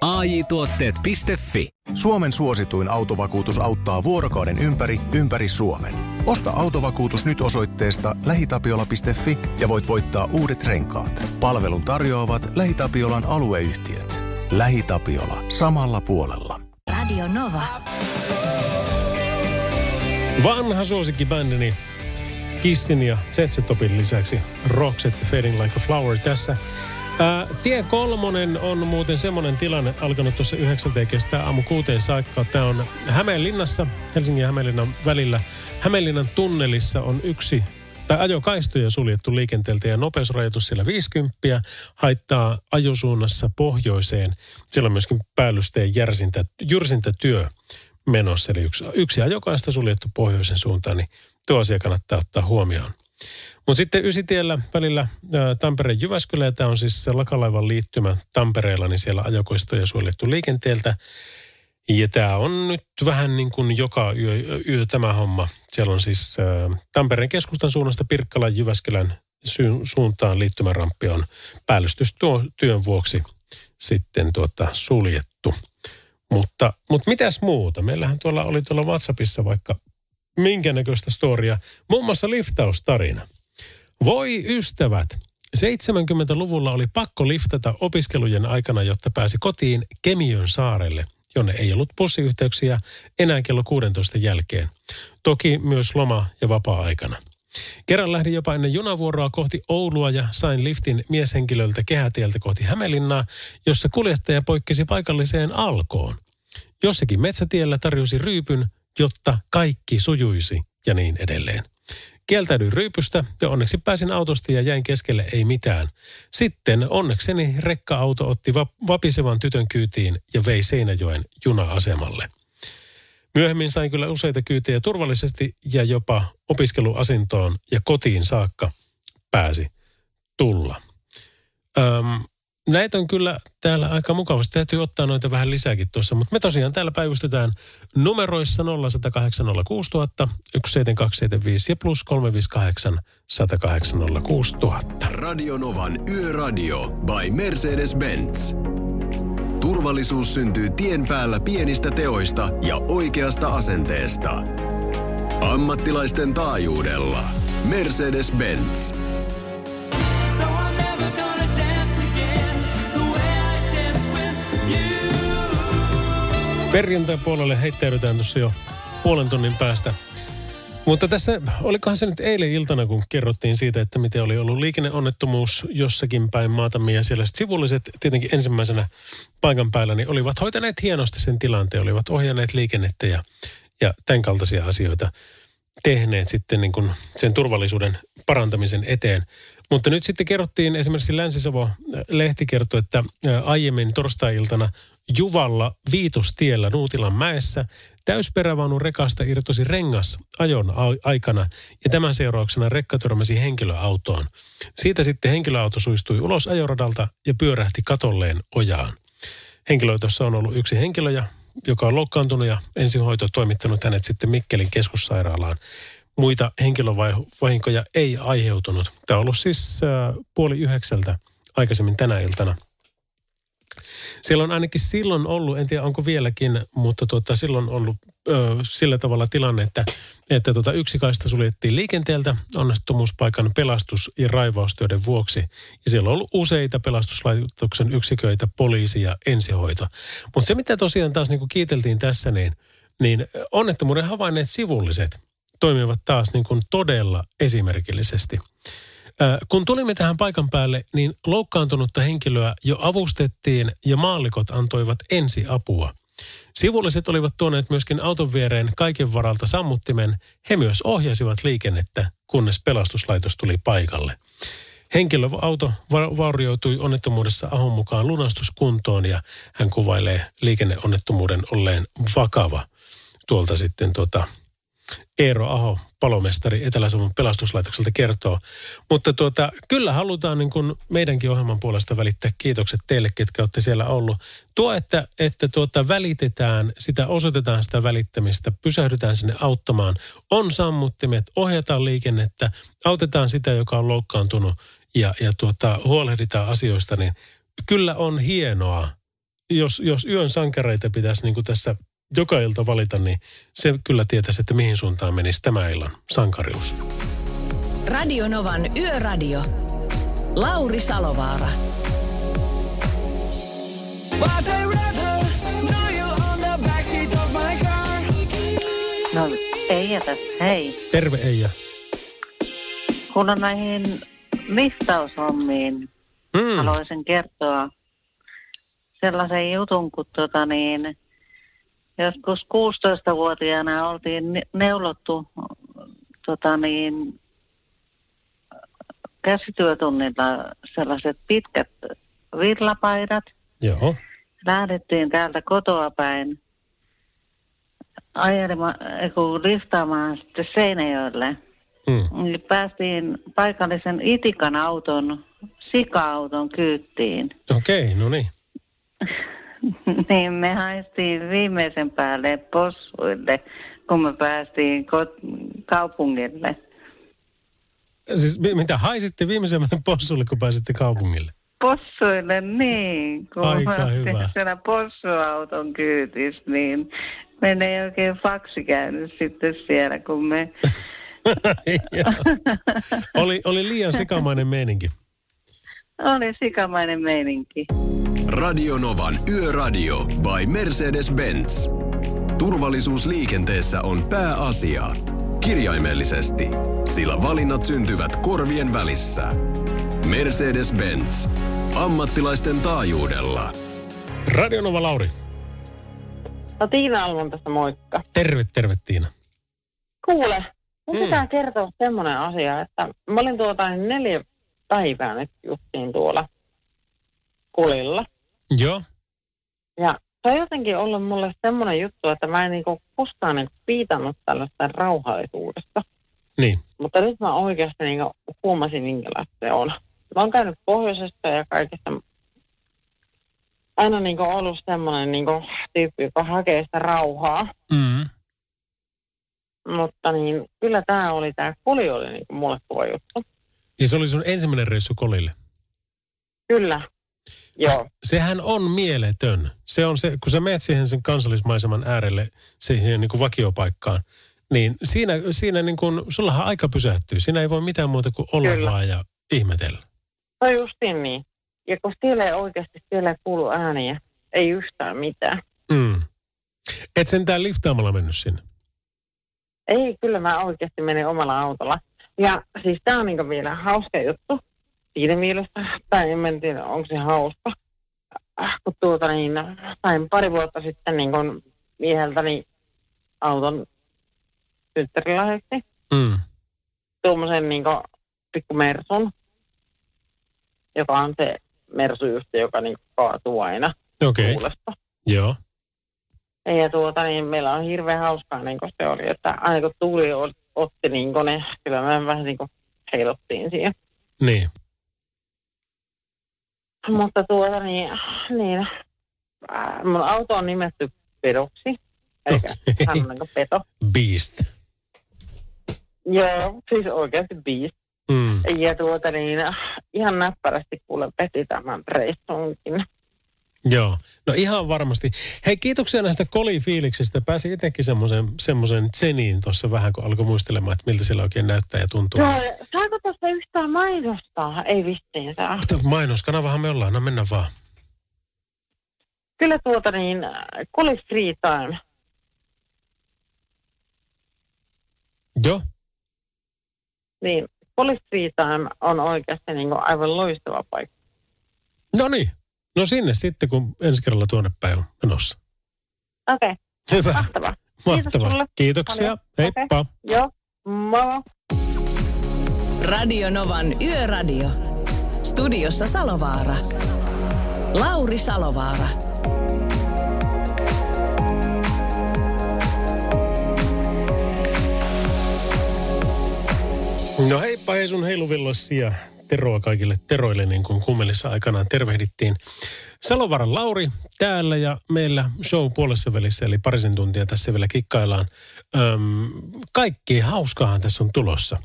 AJ-tuotteet.fi Suomen suosituin autovakuutus auttaa vuorokauden ympäri, ympäri Suomen. Osta autovakuutus nyt osoitteesta lähitapiola.fi ja voit voittaa uudet renkaat. Palvelun tarjoavat LähiTapiolan alueyhtiöt. LähiTapiola. Samalla puolella. Radio Nova. Vanha suosikkibändini Kissin ja Zetsetopin lisäksi Roxette Fading Like a Flower tässä. Ää, tie kolmonen on muuten semmoinen tilanne alkanut tuossa yhdeksältä kestää aamu kuuteen saakka. Tämä on Hämeenlinnassa, Helsingin ja Hämeenlinnan välillä. Hämeenlinnan tunnelissa on yksi tai ajokaistoja suljettu liikenteeltä ja nopeusrajoitus siellä 50 haittaa ajosuunnassa pohjoiseen. Siellä on myöskin päällysteen järsintä, jyrsintätyö menossa, eli yksi, yksi ajokaista suljettu pohjoisen suuntaan, niin tuo asia kannattaa ottaa huomioon. Mutta sitten Ysitiellä välillä Tampereen Jyväskylä, ja tämä on siis se Lakalaivan liittymä Tampereella, niin siellä ajokoistoja suljettu liikenteeltä. Ja tämä on nyt vähän niin kuin joka yö, yö tämä homma. Siellä on siis ä, Tampereen keskustan suunnasta Pirkkalan Jyväskylän sy- suuntaan liittymäramppi on päällystystyön vuoksi sitten tuota suljettu. Mutta, mutta mitäs muuta? Meillähän tuolla oli tuolla WhatsAppissa vaikka minkä näköistä storia. Muun muassa liftaustarina. Voi ystävät, 70-luvulla oli pakko liftata opiskelujen aikana, jotta pääsi kotiin Kemiön saarelle jonne ei ollut bussiyhteyksiä enää kello 16 jälkeen. Toki myös loma- ja vapaa-aikana. Kerran lähdin jopa ennen junavuoroa kohti Oulua ja sain liftin mieshenkilöltä kehätieltä kohti Hämeenlinnaa, jossa kuljettaja poikkesi paikalliseen alkoon. Jossakin metsätiellä tarjosi ryypyn, jotta kaikki sujuisi ja niin edelleen. Kieltäydyin ryypystä ja onneksi pääsin autosta ja jäin keskelle ei mitään. Sitten onnekseni rekka-auto otti vap- vapisevan tytön kyytiin ja vei Seinäjoen juna-asemalle. Myöhemmin sain kyllä useita kyytejä turvallisesti ja jopa opiskeluasintoon ja kotiin saakka pääsi tulla. Öm, näitä on kyllä täällä aika mukavasti. Täytyy ottaa noita vähän lisääkin tuossa, mutta me tosiaan täällä päivystetään numeroissa 0108 06000, 17275 ja plus 358 108 06000. Radionovan Yöradio by Mercedes-Benz. Turvallisuus syntyy tien päällä pienistä teoista ja oikeasta asenteesta. Ammattilaisten taajuudella. Mercedes-Benz. You. Perjantai-puolelle heittäydytään tuossa jo puolen tunnin päästä. Mutta tässä, olikohan se nyt eilen iltana, kun kerrottiin siitä, että miten oli ollut liikenneonnettomuus jossakin päin maatamme ja siellä sivulliset tietenkin ensimmäisenä paikan päällä, niin olivat hoitaneet hienosti sen tilanteen, olivat ohjanneet liikennettä ja, ja tämän kaltaisia asioita tehneet sitten niin kuin sen turvallisuuden parantamisen eteen. Mutta nyt sitten kerrottiin, esimerkiksi Länsi-Savo-lehti kertoi, että ää, aiemmin torstai-iltana Juvalla Viitostiellä Nuutilan mäessä täysperävaunun rekasta irtosi rengas ajon aikana ja tämän seurauksena rekka törmäsi henkilöautoon. Siitä sitten henkilöauto suistui ulos ajoradalta ja pyörähti katolleen ojaan. Henkilöautossa on ollut yksi henkilö, joka on loukkaantunut ja ensihoito toimittanut hänet sitten Mikkelin keskussairaalaan. Muita henkilövahinkoja ei aiheutunut. Tämä on ollut siis äh, puoli yhdeksältä aikaisemmin tänä iltana. Siellä on ainakin silloin ollut, en tiedä onko vieläkin, mutta tuota, silloin ollut ö, sillä tavalla tilanne, että, että tuota, yksi kaista suljettiin liikenteeltä onnettomuuspaikan pelastus- ja raivaustyöiden vuoksi. Ja siellä on ollut useita pelastuslaitoksen yksiköitä, poliisi ja ensihoito. Mutta se, mitä tosiaan taas niin kuin kiiteltiin tässä, niin, niin onnettomuuden havainneet sivulliset toimivat taas niin kuin todella esimerkillisesti. Kun tulimme tähän paikan päälle, niin loukkaantunutta henkilöä jo avustettiin ja maallikot antoivat ensiapua. Sivulliset olivat tuoneet myöskin auton viereen kaiken varalta sammuttimen. He myös ohjasivat liikennettä, kunnes pelastuslaitos tuli paikalle. Henkilöauto va- vaurioitui onnettomuudessa Ahon mukaan lunastuskuntoon ja hän kuvailee liikenneonnettomuuden olleen vakava. Tuolta sitten tuota, Eero Aho, palomestari Etelä-Savon pelastuslaitokselta kertoo. Mutta tuota, kyllä halutaan niin kuin meidänkin ohjelman puolesta välittää kiitokset teille, ketkä olette siellä ollut. Tuo, että, että tuota, välitetään, sitä osoitetaan sitä välittämistä, pysähdytään sinne auttamaan. On sammuttimet, ohjataan liikennettä, autetaan sitä, joka on loukkaantunut ja, ja tuota, huolehditaan asioista, niin kyllä on hienoa. Jos, jos yön sankareita pitäisi niin kuin tässä joka ilta valita, niin se kyllä tietäisi, että mihin suuntaan menisi tämä illan sankarius. Radio Novan Yöradio. Lauri Salovaara. No Eija tässä, hei. Terve Eija. Kun on näihin listaushommiin, Mm. haluaisin kertoa sellaisen jutun, kun tota niin, joskus 16-vuotiaana oltiin ne- neulottu tota niin, käsityötunnilla sellaiset pitkät villapaidat. Joo. Lähdettiin täältä kotoa päin kun listaamaan sitten Seinäjoelle. Mm. Niin päästiin paikallisen Itikan auton, sika-auton kyyttiin. Okei, no niin. niin me haistiin viimeisen päälle possuille, kun me päästiin kot- kaupungille. Siis mi- mitä haisitte viimeisemmälle possulle, kun pääsitte kaupungille? Possuille, niin. Kun Aika me hyvä. siellä possuauton kyytissä, niin meillä ei oikein faksi käynyt sitten siellä, kun me... Oli, oli liian sikamainen meininki. Oli sikamainen meininki. Radionovan Yöradio by Mercedes-Benz. Turvallisuus liikenteessä on pääasia. Kirjaimellisesti, sillä valinnat syntyvät korvien välissä. Mercedes-Benz. Ammattilaisten taajuudella. Radionova Lauri. No Tiina Almon tässä moikka. Terve, terve Tiina. Kuule, mun Hmm. pitää kertoa semmoinen asia, että mä olin tuota neljä päivää nyt justiin tuolla kulilla. Joo. Ja se on jotenkin ollut mulle semmoinen juttu, että mä en niinku koskaan niinku piitannut tällaista rauhallisuudesta. Niin. Mutta nyt mä oikeasti niinku huomasin, minkälaista se on. Mä oon käynyt pohjoisessa ja kaikessa aina niinku ollut semmoinen niinku tyyppi, joka hakee sitä rauhaa. Mm. Mutta niin, kyllä tämä oli, tämä koli oli niinku mulle kova juttu. Ja se oli sun ensimmäinen reissu kolille. Kyllä. Joo. Sehän on mieletön. Se on se, kun sä meet siihen sen kansallismaiseman äärelle, siihen niin kuin vakiopaikkaan, niin siinä, siinä niin kuin, sullahan aika pysähtyy. Siinä ei voi mitään muuta kuin olla Kyllä. vaan ja ihmetellä. No justiin niin. Ja kun siellä ei oikeasti siellä ei kuulu ääniä, ei yhtään mitään. Mm. Et sentään liftaamalla mennyt sinne. Ei, kyllä mä oikeasti menin omalla autolla. Ja siis tää on niinku vielä hauska juttu. Siinä mielessä, tai en tiedä, onko se hauska. Äh, Kun tuota niin, sain pari vuotta sitten niin kun mieheltäni auton tyttärilahdeksi. Mm. Tuommoisen niin pikku Mersun, joka on se Mersu-yhtiö, joka niin kaatuu aina Okei. tuulesta. Joo. Ja tuota, niin meillä on hirveän hauskaa, niin kuin se oli, että aina kun tuuli ot- otti, niin kuin ne, kyllä me vähän niin kuin heilottiin siihen. Niin. Mutta tuota niin, niin äh, mun auto on nimetty pedoksi, eli hän on niin peto. Beast. Joo, siis oikeasti biisi. Mm. Ja tuota niin, ihan näppärästi kuule peti tämän reissunkin. Joo. No ihan varmasti. Hei, kiitoksia näistä kolifiiliksistä. Pääsi itsekin semmoisen, semmoisen tseniin tuossa vähän, kun alkoi muistelemaan, että miltä siellä oikein näyttää ja tuntuu. Joo, saako tuosta yhtään mainostaa? Ei vissiin saa. Mainoskanavahan me ollaan, no mennä vaan. Kyllä tuota niin, äh, Koli Free Time. Joo. Niin, Koli Free Time on oikeasti niin aivan loistava paikka. No niin. No sinne sitten, kun ensi kerralla tuonne päin on menossa. Okei, Hyvä. mahtavaa. Kiitos Mahtavaa. sulle. Kiitoksia. Paljon. Heippa. Okei. Joo, moro. Radio Novan Yöradio. Studiossa Salovaara. Lauri Salovaara. No heippa hei sun heiluvilloissa ja teroa kaikille teroille, niin kuin kummelissa aikanaan tervehdittiin. Salovaran Lauri täällä ja meillä show puolessa välissä, eli parisen tuntia tässä vielä kikkaillaan. Öm, kaikki hauskaahan tässä on tulossa.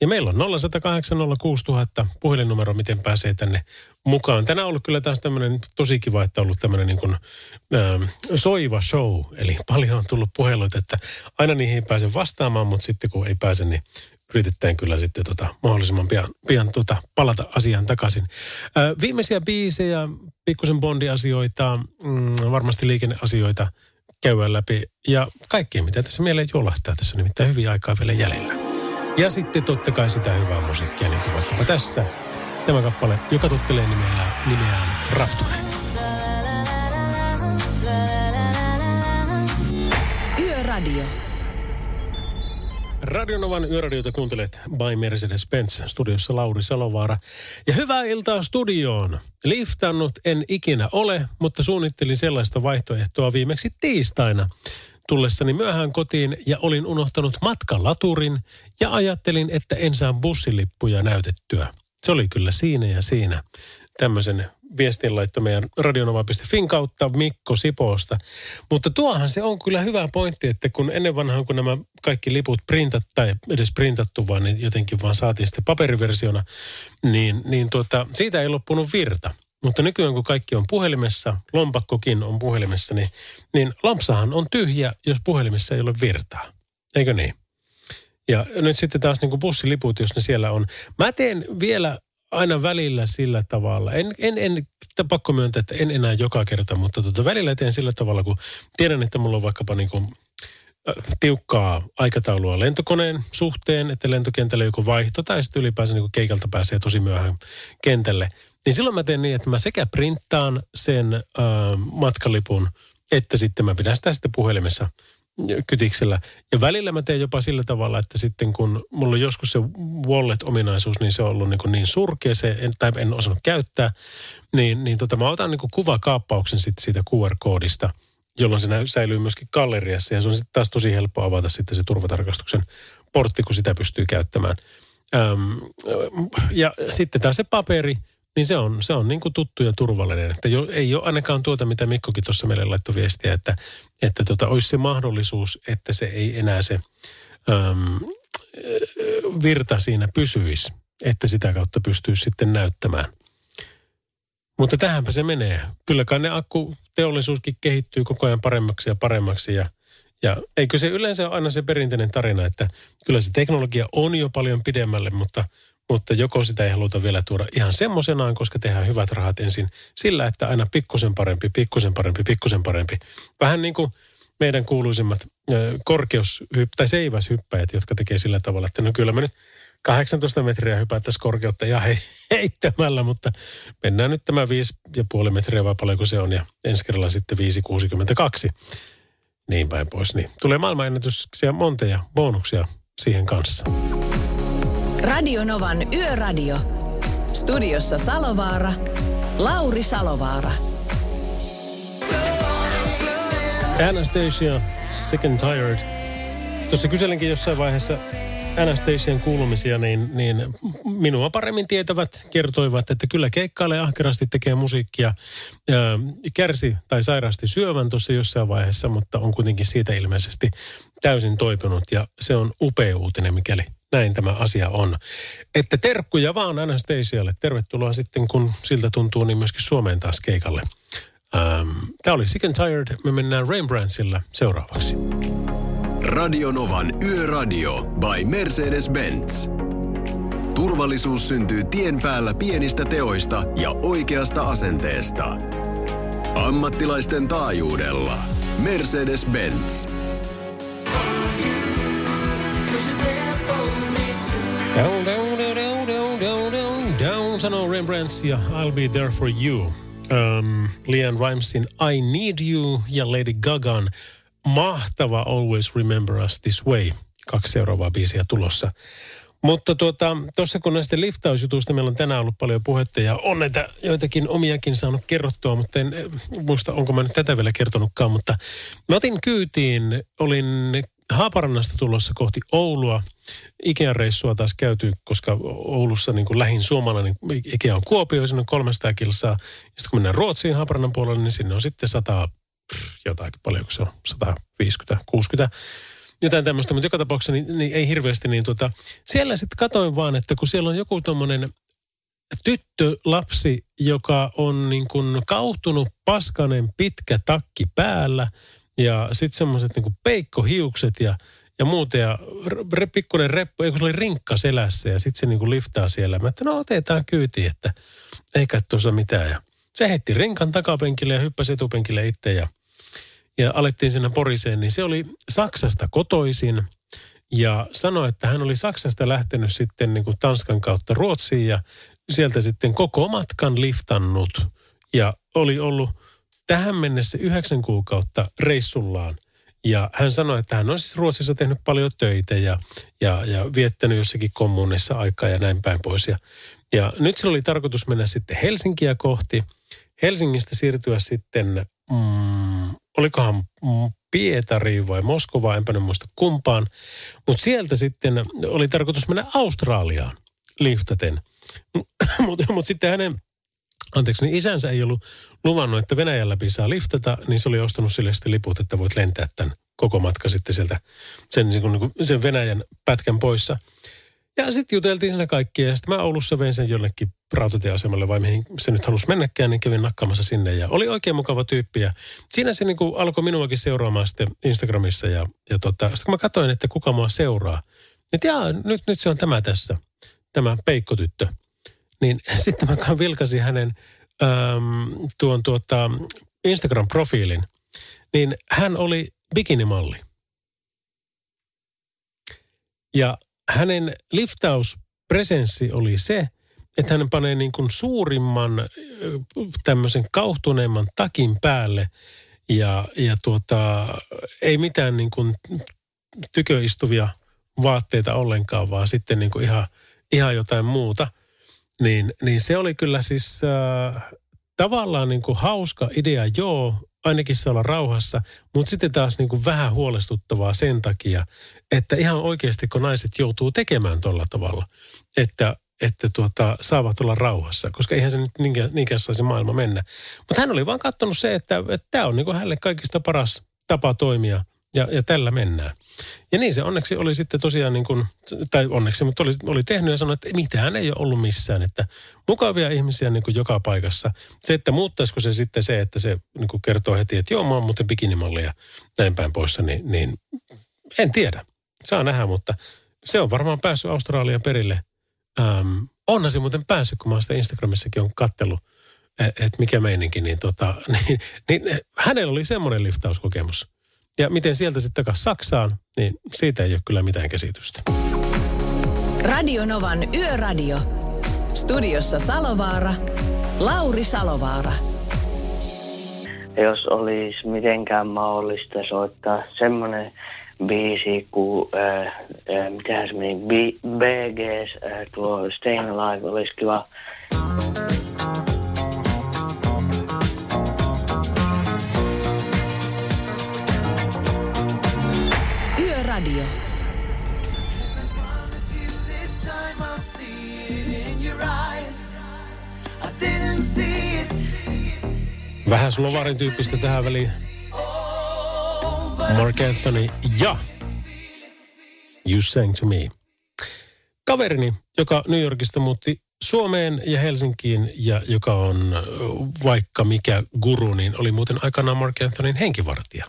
Ja meillä on 0108 06000 puhelinnumero, miten pääsee tänne mukaan. Tänään on ollut kyllä taas tämmöinen tosi kiva, että on ollut tämmöinen niin kuin, ähm, soiva show. Eli paljon on tullut puheluita, että aina niihin ei pääse vastaamaan, mutta sitten kun ei pääse, niin yritetään kyllä sitten tota, mahdollisimman pian, pian tota, palata asiaan takaisin. Äh, viimeisiä biisejä, pikkusen bondiasioita, mm, varmasti liikenneasioita käydään läpi. Ja kaikkea, mitä tässä mieleen juolahtaa. Tässä on nimittäin hyvin aikaa vielä jäljellä. Ja sitten totta kai sitä hyvää musiikkia, niin kuin vaikkapa tässä. Tämä kappale, joka tuttelee nimellä, nimeään Rapture. Yöradio. Radionovan yöradiota kuuntelet by Mercedes-Benz, studiossa Lauri Salovaara. Ja hyvää iltaa studioon. Liftannut en ikinä ole, mutta suunnittelin sellaista vaihtoehtoa viimeksi tiistaina tullessani myöhään kotiin ja olin unohtanut matkalaturin ja ajattelin, että en saa bussilippuja näytettyä. Se oli kyllä siinä ja siinä. Tämmöisen viestin laittoi meidän radionova.fin kautta Mikko Sipoosta. Mutta tuohan se on kyllä hyvä pointti, että kun ennen vanhaan, kun nämä kaikki liput printat tai edes printattu, vaan niin jotenkin vaan saatiin sitten paperiversiona, niin, niin tuota, siitä ei loppunut virta. Mutta nykyään kun kaikki on puhelimessa, lompakkokin on puhelimessa, niin, niin lampsahan on tyhjä, jos puhelimessa ei ole virtaa. Eikö niin? Ja nyt sitten taas niin kuin bussiliput, jos ne siellä on. Mä teen vielä aina välillä sillä tavalla. En, en, en pakko myöntää, että en enää joka kerta, mutta tota, välillä teen sillä tavalla, kun tiedän, että mulla on vaikkapa niin kuin, tiukkaa aikataulua lentokoneen suhteen, että lentokentällä joku vaihto tai sitten ylipäänsä niin keikalta pääsee tosi myöhään kentälle. Niin silloin mä teen niin, että mä sekä printtaan sen äh, matkalipun, että sitten mä pidän sitä sitten puhelimessa kytiksellä. Ja välillä mä teen jopa sillä tavalla, että sitten kun mulla on joskus se wallet-ominaisuus, niin se on ollut niin, kuin niin surkea, se en, tai en osannut käyttää, niin, niin tota, mä otan niin kuin kuvakaappauksen sitten siitä QR-koodista, jolloin se säilyy myöskin galleriassa. Ja se on sitten taas tosi helppo avata sitten se turvatarkastuksen portti, kun sitä pystyy käyttämään. Öm, ja sitten taas se paperi, niin se on, se on niin kuin tuttu ja turvallinen. Että jo, ei ole ainakaan tuota, mitä Mikkokin tuossa meille laittoi viestiä, että, että tota, olisi se mahdollisuus, että se ei enää se öm, virta siinä pysyisi, että sitä kautta pystyisi sitten näyttämään. Mutta tähänpä se menee. Kyllä kai ne akkuteollisuuskin kehittyy koko ajan paremmaksi ja paremmaksi ja ja eikö se yleensä ole aina se perinteinen tarina, että kyllä se teknologia on jo paljon pidemmälle, mutta, mutta joko sitä ei haluta vielä tuoda ihan semmoisenaan, koska tehdään hyvät rahat ensin sillä, että aina pikkusen parempi, pikkusen parempi, pikkusen parempi. Vähän niin kuin meidän kuuluisimmat ö, korkeushypp- tai seiväshyppäjät, jotka tekee sillä tavalla, että no kyllä me nyt 18 metriä hypättäisiin korkeutta ja he, heittämällä, mutta mennään nyt tämä 5,5 metriä vai paljonko se on ja ensi kerralla sitten 5,62 niin päin pois. Niin tulee maailmanennätyksiä monta ja bonuksia siihen kanssa. Radio Novan Yöradio. Studiossa Salovaara. Lauri Salovaara. Anastasia, Sick and Tired. Tuossa kyselinkin jossain vaiheessa Anastasian kuulumisia, niin, niin minua paremmin tietävät kertoivat, että kyllä keikkailee ahkerasti, tekee musiikkia. Ää, kärsi tai sairasti syövän tuossa jossain vaiheessa, mutta on kuitenkin siitä ilmeisesti täysin toipunut. Ja se on upea uutinen, mikäli näin tämä asia on. Että terkkuja vaan Anastasialle. Tervetuloa sitten, kun siltä tuntuu, niin myöskin Suomeen taas keikalle. Ähm, Tämä oli Sick and Tired. Me mennään Rembrandtsilla seuraavaksi. Radio Novan Yöradio by Mercedes-Benz. Turvallisuus syntyy tien päällä pienistä teoista ja oikeasta asenteesta. Ammattilaisten taajuudella. Mercedes-Benz. Down, sanoo Rembrandts ja I'll be there for you. Um, Lian Rimesin I Need You ja Lady Gagan mahtava Always Remember Us This Way. Kaksi seuraavaa biisiä tulossa. Mutta tuota, kun näistä liftausjutuista meillä on tänään ollut paljon puhetta ja on näitä joitakin omiakin saanut kerrottua, mutta en eh, muista, onko mä nyt tätä vielä kertonutkaan. Mutta mä otin kyytiin, olin Haaparannasta tulossa kohti Oulua. Ikean reissua taas käyty, koska Oulussa niin kuin lähin suomalainen Ikea on Kuopio, sinne on 300 kilsaa. Sitten kun mennään Ruotsiin Haaparannan puolelle, niin sinne on sitten 100, pff, jotakin paljonko se on, 150, 60 jotain tämmöistä, mutta joka tapauksessa niin, niin ei hirveästi. Niin tuota, siellä sitten katoin vaan, että kun siellä on joku tommonen tyttö, lapsi, joka on niin kuin kautunut paskanen pitkä takki päällä ja sitten semmoiset niin kuin peikkohiukset ja, ja muuta ja re, pikkuinen reppu, eikö se oli rinkka selässä ja sitten se niin kuin liftaa siellä. Mä että no otetaan kyytiin, että ei tuossa mitään. Ja se heitti rinkan takapenkille ja hyppäsi etupenkille itse ja ja alettiin sinne poriseen, niin se oli Saksasta kotoisin ja sanoi, että hän oli Saksasta lähtenyt sitten niin kuin Tanskan kautta Ruotsiin ja sieltä sitten koko matkan liftannut. Ja oli ollut tähän mennessä yhdeksän kuukautta reissullaan. Ja hän sanoi, että hän on siis Ruotsissa tehnyt paljon töitä ja, ja, ja viettänyt jossakin kommunissa aikaa ja näin päin pois. Ja, ja nyt sillä oli tarkoitus mennä sitten Helsinkiä kohti. Helsingistä siirtyä sitten mm, olikohan mm, vai Moskovaan, enpä nyt muista kumpaan. Mutta sieltä sitten oli tarkoitus mennä Australiaan liftaten. Mutta mut sitten hänen, anteeksi, niin isänsä ei ollut luvannut, että Venäjän läpi saa liftata, niin se oli ostanut sille sitten liput, että voit lentää tämän koko matka sitten sieltä sen, niin kuin, niin kuin sen Venäjän pätkän poissa. Ja sitten juteltiin siinä kaikkia ja sitten mä Oulussa vein sen jonnekin rautatieasemalle vai mihin se nyt halusi mennäkään, niin kävin nakkaamassa sinne ja oli oikein mukava tyyppi. Ja siinä se niin kuin alkoi minuakin seuraamaan sitten Instagramissa ja, ja tota, sitten kun mä katsoin, että kuka mua seuraa, niin jaa, nyt, nyt se on tämä tässä, tämä peikkotyttö. Niin sitten mä vilkasin hänen äm, tuon tuota Instagram-profiilin. Niin hän oli bikinimalli. Ja hänen liftauspresenssi oli se, että hän panee niin kuin suurimman tämmöisen kauhtuneemman takin päälle ja, ja tuota, ei mitään niin kuin tyköistuvia vaatteita ollenkaan, vaan sitten niin kuin ihan, ihan jotain muuta. Niin, niin se oli kyllä siis äh, tavallaan niin kuin hauska idea, joo, ainakin saa olla rauhassa, mutta sitten taas niin kuin vähän huolestuttavaa sen takia, että ihan oikeasti kun naiset joutuu tekemään tuolla tavalla, että, että tuota, saavat olla rauhassa, koska eihän se nyt niinkään, niinkään saisi maailma mennä. Mutta hän oli vaan katsonut se, että tämä on niin kuin hänelle kaikista paras tapa toimia ja, ja tällä mennään. Ja niin se onneksi oli sitten tosiaan niin kuin, tai onneksi, mutta oli, oli tehnyt ja sanoi, että mitään ei ole ollut missään. Että mukavia ihmisiä niin kuin joka paikassa. Se, että muuttaisiko se sitten se, että se niin kuin kertoo heti, että joo, mä oon muuten bikinimalli ja näin päin poissa, niin, niin en tiedä. Saa nähdä, mutta se on varmaan päässyt Australian perille. Ähm, onhan se muuten päässyt, kun mä sitä Instagramissakin on kattellut, että mikä meininki, niin, tota, niin, niin hänellä oli semmoinen liftauskokemus. Ja miten sieltä sitten takaisin Saksaan, niin siitä ei ole kyllä mitään käsitystä. Radio Novan Yöradio. Studiossa Salovaara. Lauri Salovaara. jos olisi mitenkään mahdollista soittaa semmoinen biisi kuin, äh, äh, mitähän se meni, B- BGS, äh, tuo Staying Alive olisi kiva. Vähän Slovarin tyyppistä tähän väliin. Mark Anthony ja You Sang To Me. Kaverini, joka New Yorkista muutti Suomeen ja Helsinkiin ja joka on vaikka mikä guru, niin oli muuten aikanaan Mark Anthonyn henkivartija.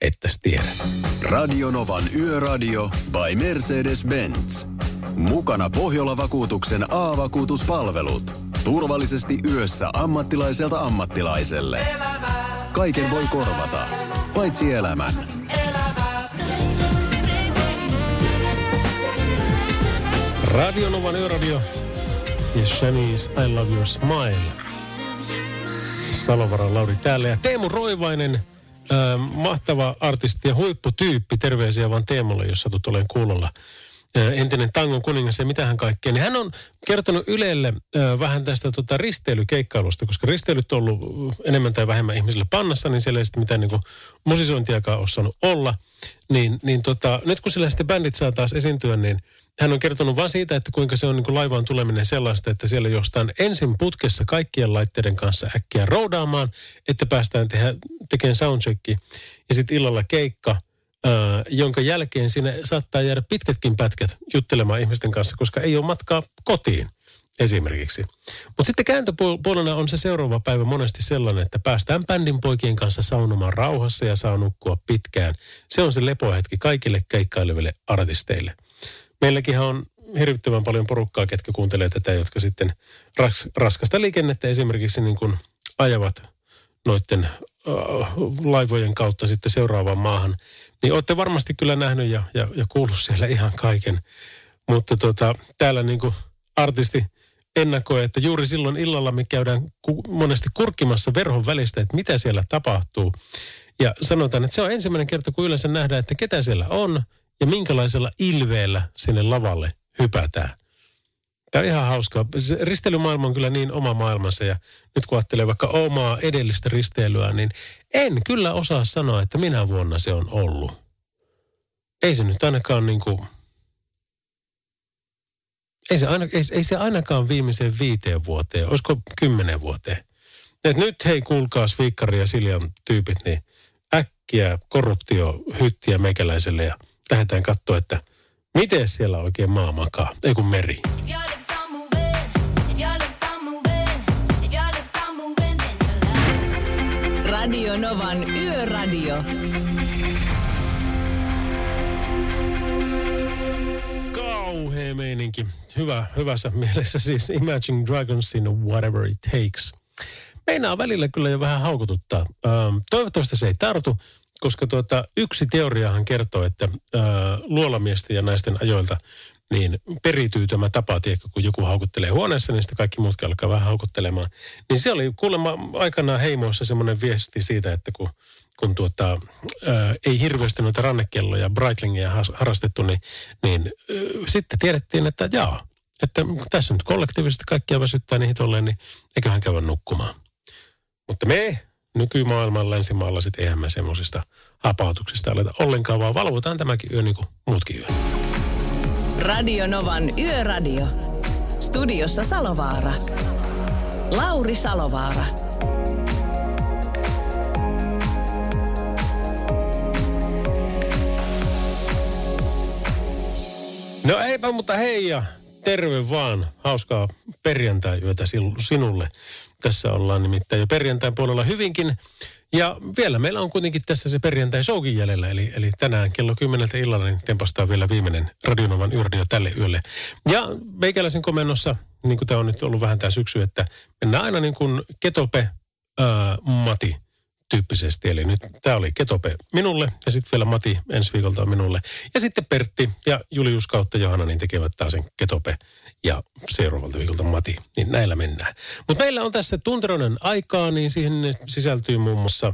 Ettäs tiedä. Radio Novan Yöradio by Mercedes-Benz. Mukana Pohjola-vakuutuksen A-vakuutuspalvelut. Turvallisesti yössä ammattilaiselta ammattilaiselle. Kaiken voi korvata, paitsi elämän. Radio Novan Yöradio ja Shanice I Love Your Smile. Salovaran Lauri täällä ja Teemu Roivainen, mahtava artisti ja huipputyyppi. Terveisiä vaan Teemulle, jos satut olen kuulolla. Entinen tangon kuningas ja mitähän kaikkea. Niin hän on kertonut Ylelle äh, vähän tästä tota, risteilykeikkailusta, koska risteilyt on ollut enemmän tai vähemmän ihmisille pannassa, niin siellä ei sitten mitään niin musisointiakaan ole saanut olla. Niin, niin tota, nyt kun sillä sitten bändit saa taas esiintyä, niin hän on kertonut vain siitä, että kuinka se on niin kuin laivaan tuleminen sellaista, että siellä jostain ensin putkessa kaikkien laitteiden kanssa äkkiä roudaamaan, että päästään tehdä, tekemään soundchecki ja sitten illalla keikka, ää, jonka jälkeen siinä saattaa jäädä pitkätkin pätkät juttelemaan ihmisten kanssa, koska ei ole matkaa kotiin esimerkiksi. Mutta sitten kääntöpuolena on se seuraava päivä monesti sellainen, että päästään bändin poikien kanssa saunomaan rauhassa ja saa nukkua pitkään. Se on se lepohetki kaikille keikkaileville artisteille. Meilläkin on hirvittävän paljon porukkaa, ketkä kuuntelee tätä, jotka sitten ras, raskasta liikennettä esimerkiksi niin kuin ajavat noiden uh, laivojen kautta sitten seuraavaan maahan. Niin olette varmasti kyllä nähnyt ja, ja, ja kuullut siellä ihan kaiken. Mutta tota, täällä niin kuin artisti ennakoi, että juuri silloin illalla me käydään ku, monesti kurkkimassa verhon välistä, että mitä siellä tapahtuu. Ja sanotaan, että se on ensimmäinen kerta, kun yleensä nähdään, että ketä siellä on ja minkälaisella ilveellä sinne lavalle hypätään. Tämä on ihan hauskaa. Risteilymaailma on kyllä niin oma maailmansa ja nyt kun ajattelee vaikka omaa edellistä risteilyä, niin en kyllä osaa sanoa, että minä vuonna se on ollut. Ei se nyt ainakaan niin kuin, ei se, aina, ei, ei se ainakaan viimeiseen viiteen vuoteen, olisiko kymmenen vuoteen. Et nyt hei kuulkaas Viikkari ja Siljan tyypit, niin äkkiä korruptio hyttiä meikäläiselle ja lähdetään katsoa, että miten siellä oikein maa makaa, ei kun meri. Radio Novan Yöradio. Kauhea meininki. Hyvä, hyvässä mielessä siis Imagine Dragonsin Whatever It Takes. Meinaa välillä kyllä jo vähän haukututtaa. Ähm, toivottavasti se ei tartu, koska tuota, yksi teoriahan kertoo, että äh, luolamiesten ja naisten ajoilta niin periytyy tämä tapa, tiedätkö, kun joku haukuttelee huoneessa, niin sitten kaikki muutkin alkaa vähän haukuttelemaan. Niin se oli kuulemma aikanaan heimoissa semmoinen viesti siitä, että kun, kun tuota, ää, ei hirveästi noita rannekelloja, Breitlingia has- harrastettu, niin, niin ää, sitten tiedettiin, että jaa, että tässä nyt kollektiivisesti kaikkia väsyttää niihin tolleen, niin eiköhän käydä nukkumaan. Mutta me nykymaailman länsimaalaiset, eihän me semmoisista hapautuksista aleta ollenkaan, vaan valvotaan tämäkin yö niin kuin muutkin yö. Radio Novan Yöradio. Studiossa Salovaara. Lauri Salovaara. No eipä, mutta hei ja terve vaan. Hauskaa perjantai-yötä sinulle. Tässä ollaan nimittäin jo perjantain puolella hyvinkin. Ja vielä meillä on kuitenkin tässä se perjantai showkin jäljellä, eli, eli tänään kello 10 illalla niin tempastaa vielä viimeinen Radionovan yöradio tälle yölle. Ja meikäläisen komennossa, niin kuin tämä on nyt ollut vähän tämä syksy, että mennään aina niin kuin Ketope ää, Mati tyyppisesti. Eli nyt tämä oli Ketope minulle ja sitten vielä Mati ensi viikolta on minulle. Ja sitten Pertti ja Julius kautta Johanna niin tekevät taas sen Ketope ja seuraavalta viikolta Mati. Niin näillä mennään. Mutta meillä on tässä tunteroinen aikaa, niin siihen sisältyy muun muassa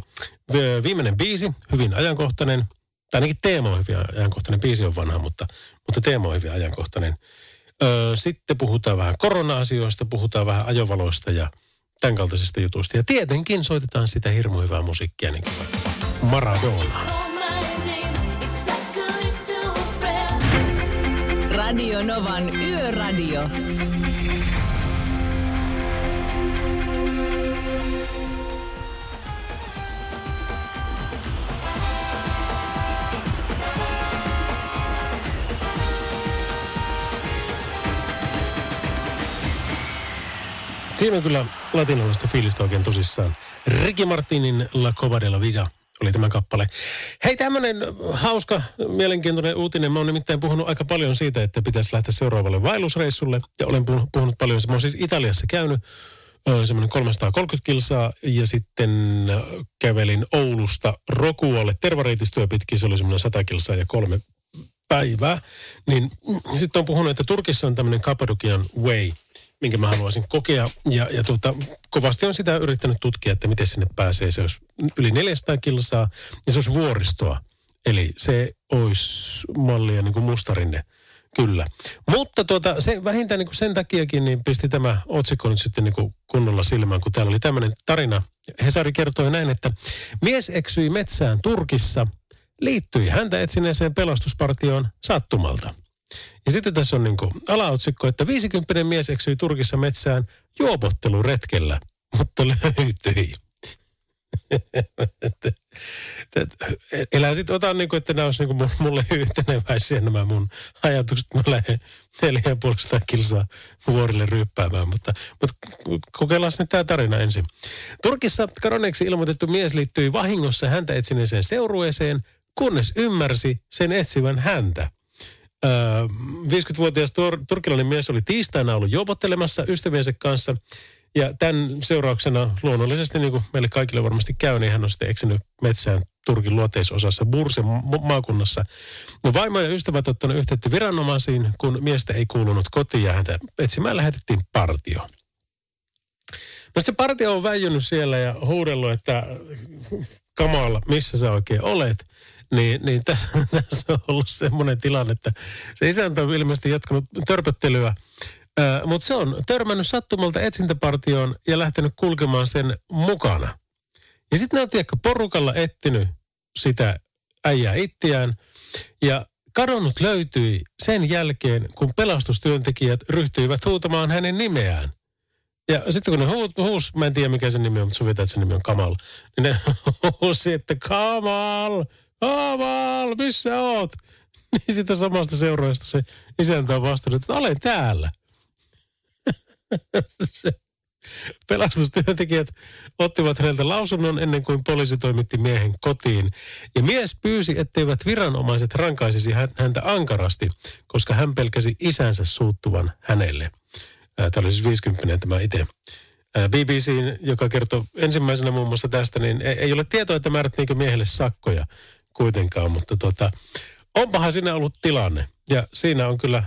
vi- viimeinen biisi, hyvin ajankohtainen. Tai ainakin teema on hyvin ajankohtainen. Biisi on vanha, mutta, mutta teema on hyvin ajankohtainen. Öö, sitten puhutaan vähän korona-asioista, puhutaan vähän ajovaloista ja tämän kaltaisista jutuista. Ja tietenkin soitetaan sitä hirmu hyvää musiikkia, niin kuin Maradona. Radio Novan Yöradio. Siinä on kyllä latinalaista fiilistä oikein tosissaan. Ricky Martinin La Cova de la Vida oli tämä kappale. Hei, tämmöinen hauska, mielenkiintoinen uutinen. Mä oon nimittäin puhunut aika paljon siitä, että pitäisi lähteä seuraavalle vaellusreissulle. Ja olen puhunut, paljon, mä oon siis Italiassa käynyt semmoinen 330 kilsaa ja sitten kävelin Oulusta Rokualle tervareitistyö pitkin, se oli semmoinen 100 kilsaa ja kolme päivää. Niin sitten on puhunut, että Turkissa on tämmöinen Cappadocian Way, minkä mä haluaisin kokea. Ja, ja tuota, kovasti on sitä yrittänyt tutkia, että miten sinne pääsee. Se olisi yli 400 kilsaa ja se olisi vuoristoa. Eli se olisi mallia niin kuin mustarinne, kyllä. Mutta tuota, se, vähintään niin kuin sen takiakin niin pisti tämä otsikko nyt sitten niin kuin kunnolla silmään, kun täällä oli tämmöinen tarina. Hesari kertoi näin, että mies eksyi metsään Turkissa, liittyi häntä etsineeseen pelastuspartioon sattumalta. Ja sitten tässä on niin kuin alaotsikko, että 50 mies eksyi Turkissa metsään juopotteluretkellä, mutta löytyi. Elää sitten ota niin kuin, että nämä olisi niin kuin mulle yhteneväisiä nämä mun ajatukset. Mä lähden neljä puolesta kilsaa vuorille ryppäämään, mutta, mutta kokeillaan nyt tämä tarina ensin. Turkissa kadonneeksi ilmoitettu mies liittyi vahingossa häntä etsineeseen seurueeseen, kunnes ymmärsi sen etsivän häntä. Öö, 50-vuotias tur- turkilainen mies oli tiistaina ollut juopottelemassa ystäviensä kanssa. Ja tämän seurauksena luonnollisesti, niin kuin meille kaikille varmasti käy, niin hän on sitten eksynyt metsään Turkin luoteisosassa Bursen ma- maakunnassa. No vaimo ja ystävät ottanut yhteyttä viranomaisiin, kun miestä ei kuulunut kotiin ja häntä etsimään lähetettiin partio. No se partio on väijynyt siellä ja huudellut, että kamala, missä sä oikein olet. Niin, niin tässä, tässä on ollut semmoinen tilanne, että se isäntä on ilmeisesti jatkanut törpöttelyä, mutta se on törmännyt sattumalta etsintäpartioon ja lähtenyt kulkemaan sen mukana. Ja sitten ne on tiedätkö, porukalla etsinyt sitä äijää ittiään ja kadonnut löytyi sen jälkeen, kun pelastustyöntekijät ryhtyivät huutamaan hänen nimeään. Ja sitten kun ne huus, huus, mä en tiedä mikä sen nimi on, mutta sovitaan, että sen nimi on Kamal. Niin ne huusi, että Kamal, Kamal, missä oot? Niin sitä samasta seuraajasta se isäntä on vastannut, että olen täällä. Pelastustyöntekijät ottivat häneltä lausunnon ennen kuin poliisi toimitti miehen kotiin. Ja mies pyysi, etteivät viranomaiset rankaisisi hän- häntä ankarasti, koska hän pelkäsi isänsä suuttuvan hänelle. Tämä oli siis 50 tämä itse. BBC, joka kertoo ensimmäisenä muun muassa tästä, niin ei, ei ole tietoa, että määrättiinkö miehelle sakkoja kuitenkaan, mutta tota, onpahan siinä ollut tilanne. Ja siinä on kyllä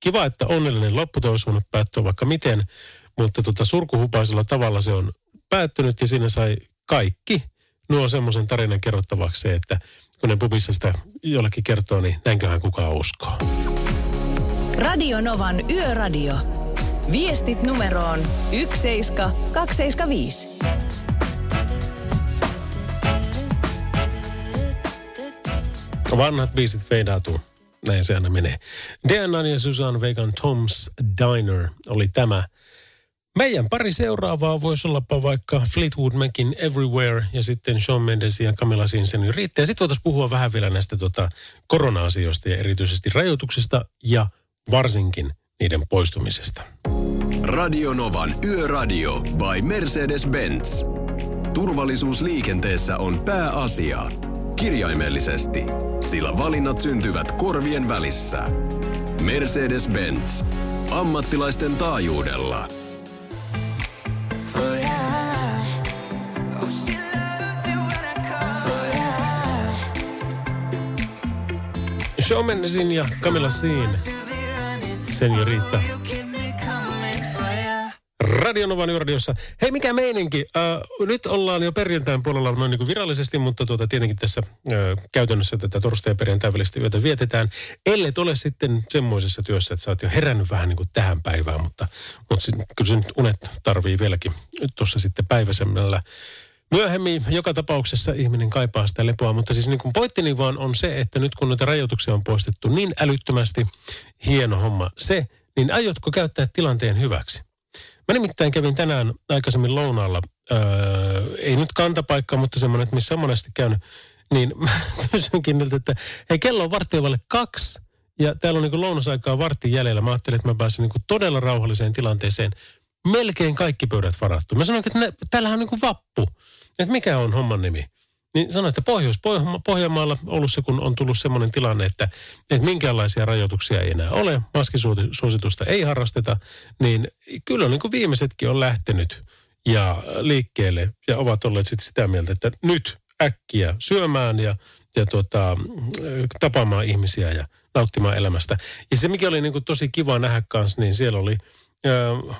kiva, että onnellinen lopputulos voinut päättyä vaikka miten, mutta tota surkuhupaisella tavalla se on päättynyt ja siinä sai kaikki nuo semmoisen tarinan kerrottavaksi, että kun ne pubissa sitä jollekin kertoo, niin näinköhän kukaan uskoo. Radio Novan Yöradio. Viestit numeroon 17275. Vanhat biisit feidautuu. Näin se aina menee. Diana ja Susan Vegan Tom's Diner oli tämä. Meidän pari seuraavaa voisi ollapa vaikka Fleetwood Macin Everywhere ja sitten Shawn Mendesin ja Camilla Sinsenin riittää. Sitten voitaisiin puhua vähän vielä näistä tota, korona-asioista ja erityisesti rajoituksista ja varsinkin niiden poistumisesta. Radio Novan Yöradio by Mercedes-Benz. Turvallisuus liikenteessä on pääasia. Kirjaimellisesti, sillä valinnat syntyvät korvien välissä. Mercedes-Benz. Ammattilaisten taajuudella. Shawn Mendesin ja Camilla Siin. Seniorita. Radionovan yöradiossa. Hei, mikä meininki? Äh, nyt ollaan jo perjantain puolella noin niin kuin virallisesti, mutta tuota, tietenkin tässä äh, käytännössä tätä torstai- ja perjantai välistä yötä vietetään. Ellei ole sitten semmoisessa työssä, että sä oot jo herännyt vähän niin kuin tähän päivään, mutta, mutta sit, kyllä se nyt unet tarvii vieläkin tuossa sitten päiväisemmällä. Myöhemmin joka tapauksessa ihminen kaipaa sitä lepoa, mutta siis niin kuin pointtini vaan on se, että nyt kun noita rajoituksia on poistettu niin älyttömästi, hieno homma se, niin aiotko käyttää tilanteen hyväksi? Mä nimittäin kävin tänään aikaisemmin lounaalla, öö, ei nyt kantapaikka, mutta semmoinen, että missä on monesti käynyt, niin mä kysynkin niiltä, että hei kello on varttiavalle kaksi ja täällä on niin lounasaikaa vartin jäljellä. Mä ajattelin, että mä pääsen niin todella rauhalliseen tilanteeseen. Melkein kaikki pöydät varattu. Mä sanoin, että ne, täällähän on niin vappu. Että mikä on homman nimi? Niin sanoin, että Pohjois, Pohjanmaalla Oulussa, kun on tullut semmoinen tilanne, että, että minkäänlaisia rajoituksia ei enää ole, maskisuositusta ei harrasteta, niin kyllä niin kuin viimeisetkin on lähtenyt ja liikkeelle ja ovat olleet sitten sitä mieltä, että nyt äkkiä syömään ja, ja tuota, tapaamaan ihmisiä ja nauttimaan elämästä. Ja se, mikä oli niin kuin tosi kiva nähdä kanssa, niin siellä oli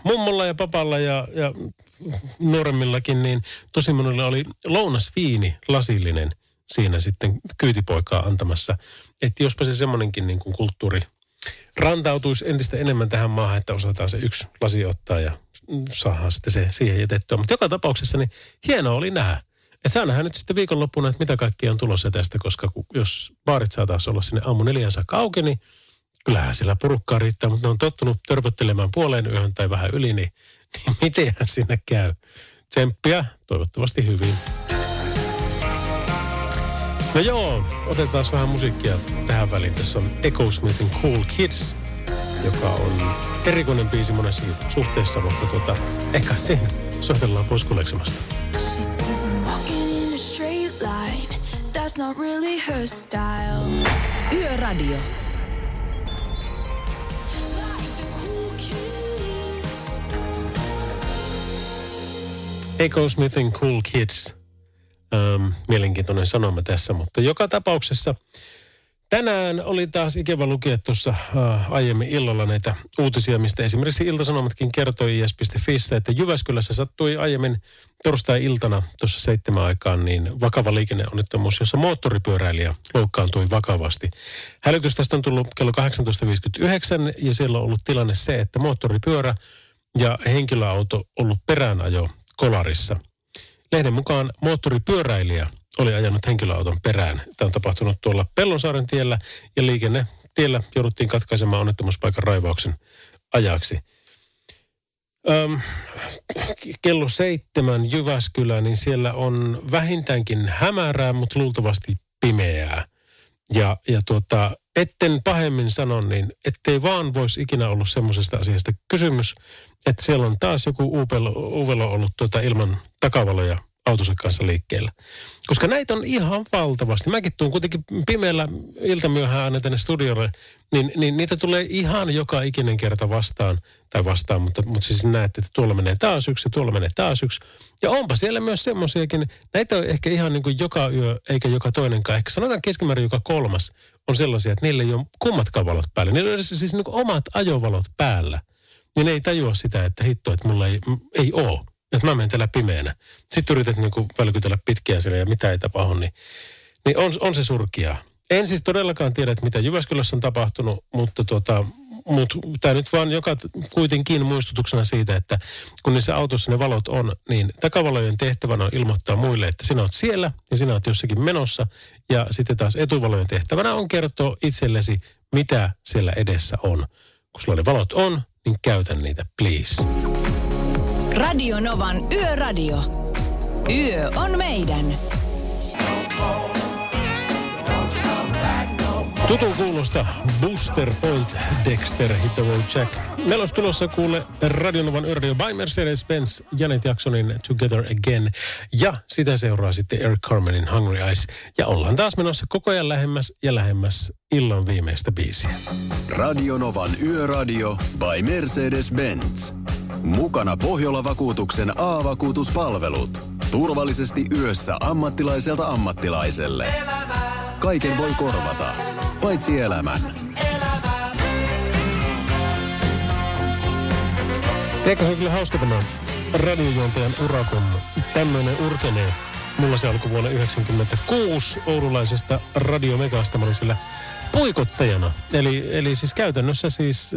mummolla ja papalla ja, ja nuoremmillakin, niin tosi monella oli lounasviini lasillinen siinä sitten kyytipoikaa antamassa. Että jospa se semmoinenkin niin kuin kulttuuri rantautuisi entistä enemmän tähän maahan, että osataan se yksi lasi ottaa ja saadaan sitten se siihen jätettyä. Mutta joka tapauksessa niin hienoa oli nähdä. Että saa nähdä nyt sitten viikonloppuna, että mitä kaikkia on tulossa tästä, koska jos baarit saataisiin olla sinne aamu neljän saakka auki, niin kyllähän sillä porukkaa riittää, mutta ne on tottunut törpöttelemään puoleen yöhön tai vähän yli, niin, niin mitenhän sinne käy? Tsemppiä, toivottavasti hyvin. No joo, otetaan vähän musiikkia tähän väliin. Tässä on Echo Smithin Cool Kids, joka on erikoinen biisi monessa suhteessa, mutta tuota, ehkä siinä soitellaan pois kuleksemasta. That's not really her style. Yöradio. Echo Smithin Cool Kids. Ähm, mielenkiintoinen sanoma tässä, mutta joka tapauksessa tänään oli taas ikävä lukea tuossa äh, aiemmin illalla näitä uutisia, mistä esimerkiksi Iltasanomatkin kertoi is.fissä, että Jyväskylässä sattui aiemmin torstai-iltana tuossa seitsemän aikaan niin vakava liikenneonnettomuus, jossa moottoripyöräilijä loukkaantui vakavasti. Hälytys tästä on tullut kello 18.59 ja siellä on ollut tilanne se, että moottoripyörä ja henkilöauto ollut peräänajo kolarissa. Lehden mukaan moottoripyöräilijä oli ajanut henkilöauton perään. Tämä on tapahtunut tuolla Pellonsaaren tiellä ja liikenne tiellä jouduttiin katkaisemaan onnettomuuspaikan raivauksen ajaksi. Öm, kello seitsemän Jyväskylä, niin siellä on vähintäänkin hämärää, mutta luultavasti pimeää. Ja, ja tuota, etten pahemmin sano, niin ettei vaan voisi ikinä ollut semmoisesta asiasta kysymys, että siellä on taas joku uvelo ollut tuota ilman takavaloja autonsa kanssa liikkeellä. Koska näitä on ihan valtavasti. Mäkin tuun kuitenkin pimeällä iltamyöhään aina tänne studiolle, niin, niin niitä tulee ihan joka ikinen kerta vastaan, tai vastaan, mutta, mutta siis näette, että tuolla menee taas yksi tuolla menee taas yksi. Ja onpa siellä myös semmoisiakin, näitä on ehkä ihan niin kuin joka yö, eikä joka toinenkaan. Ehkä sanotaan keskimäärin joka kolmas on sellaisia, että niillä ei ole kummatkaan valot päällä. Niillä on edes siis niin kuin omat ajovalot päällä. Niin ei tajua sitä, että hitto, että mulla ei, ei ole. Että mä menen täällä pimeänä. Sitten yrität niin välkytellä pitkiä siellä ja mitä ei tapahdu, niin, niin on, on se surkia. En siis todellakaan tiedä, että mitä Jyväskylässä on tapahtunut, mutta tuota, mut tämä nyt vaan joka kuitenkin muistutuksena siitä, että kun niissä autossa ne valot on, niin takavalojen tehtävänä on ilmoittaa muille, että sinä olet siellä ja sinä olet jossakin menossa. Ja sitten taas etuvalojen tehtävänä on kertoa itsellesi, mitä siellä edessä on. Kun sulla ne valot on, niin käytä niitä, please. Radio Novan Yöradio. Yö on meidän. Tutun kuulosta Booster Point Dexter Hit the Road Jack. Meillä olisi tulossa kuule Radionovan Yöradio by Mercedes-Benz Janet Jacksonin Together Again. Ja sitä seuraa sitten Eric Carmenin Hungry Eyes. Ja ollaan taas menossa koko ajan lähemmäs ja lähemmäs illan viimeistä biisiä. Radionovan Yöradio by Mercedes-Benz. Mukana Pohjola-vakuutuksen A-vakuutuspalvelut. Turvallisesti yössä ammattilaiselta ammattilaiselle. Kaiken voi korvata, paitsi elämän. Eikö se on kyllä hauska tämä radiojuontajan ura, kun tämmöinen urkenee. Mulla se alkoi vuonna 1996 oululaisesta radiomegasta. Mä olin siellä puikottajana. Eli, eli siis käytännössä siis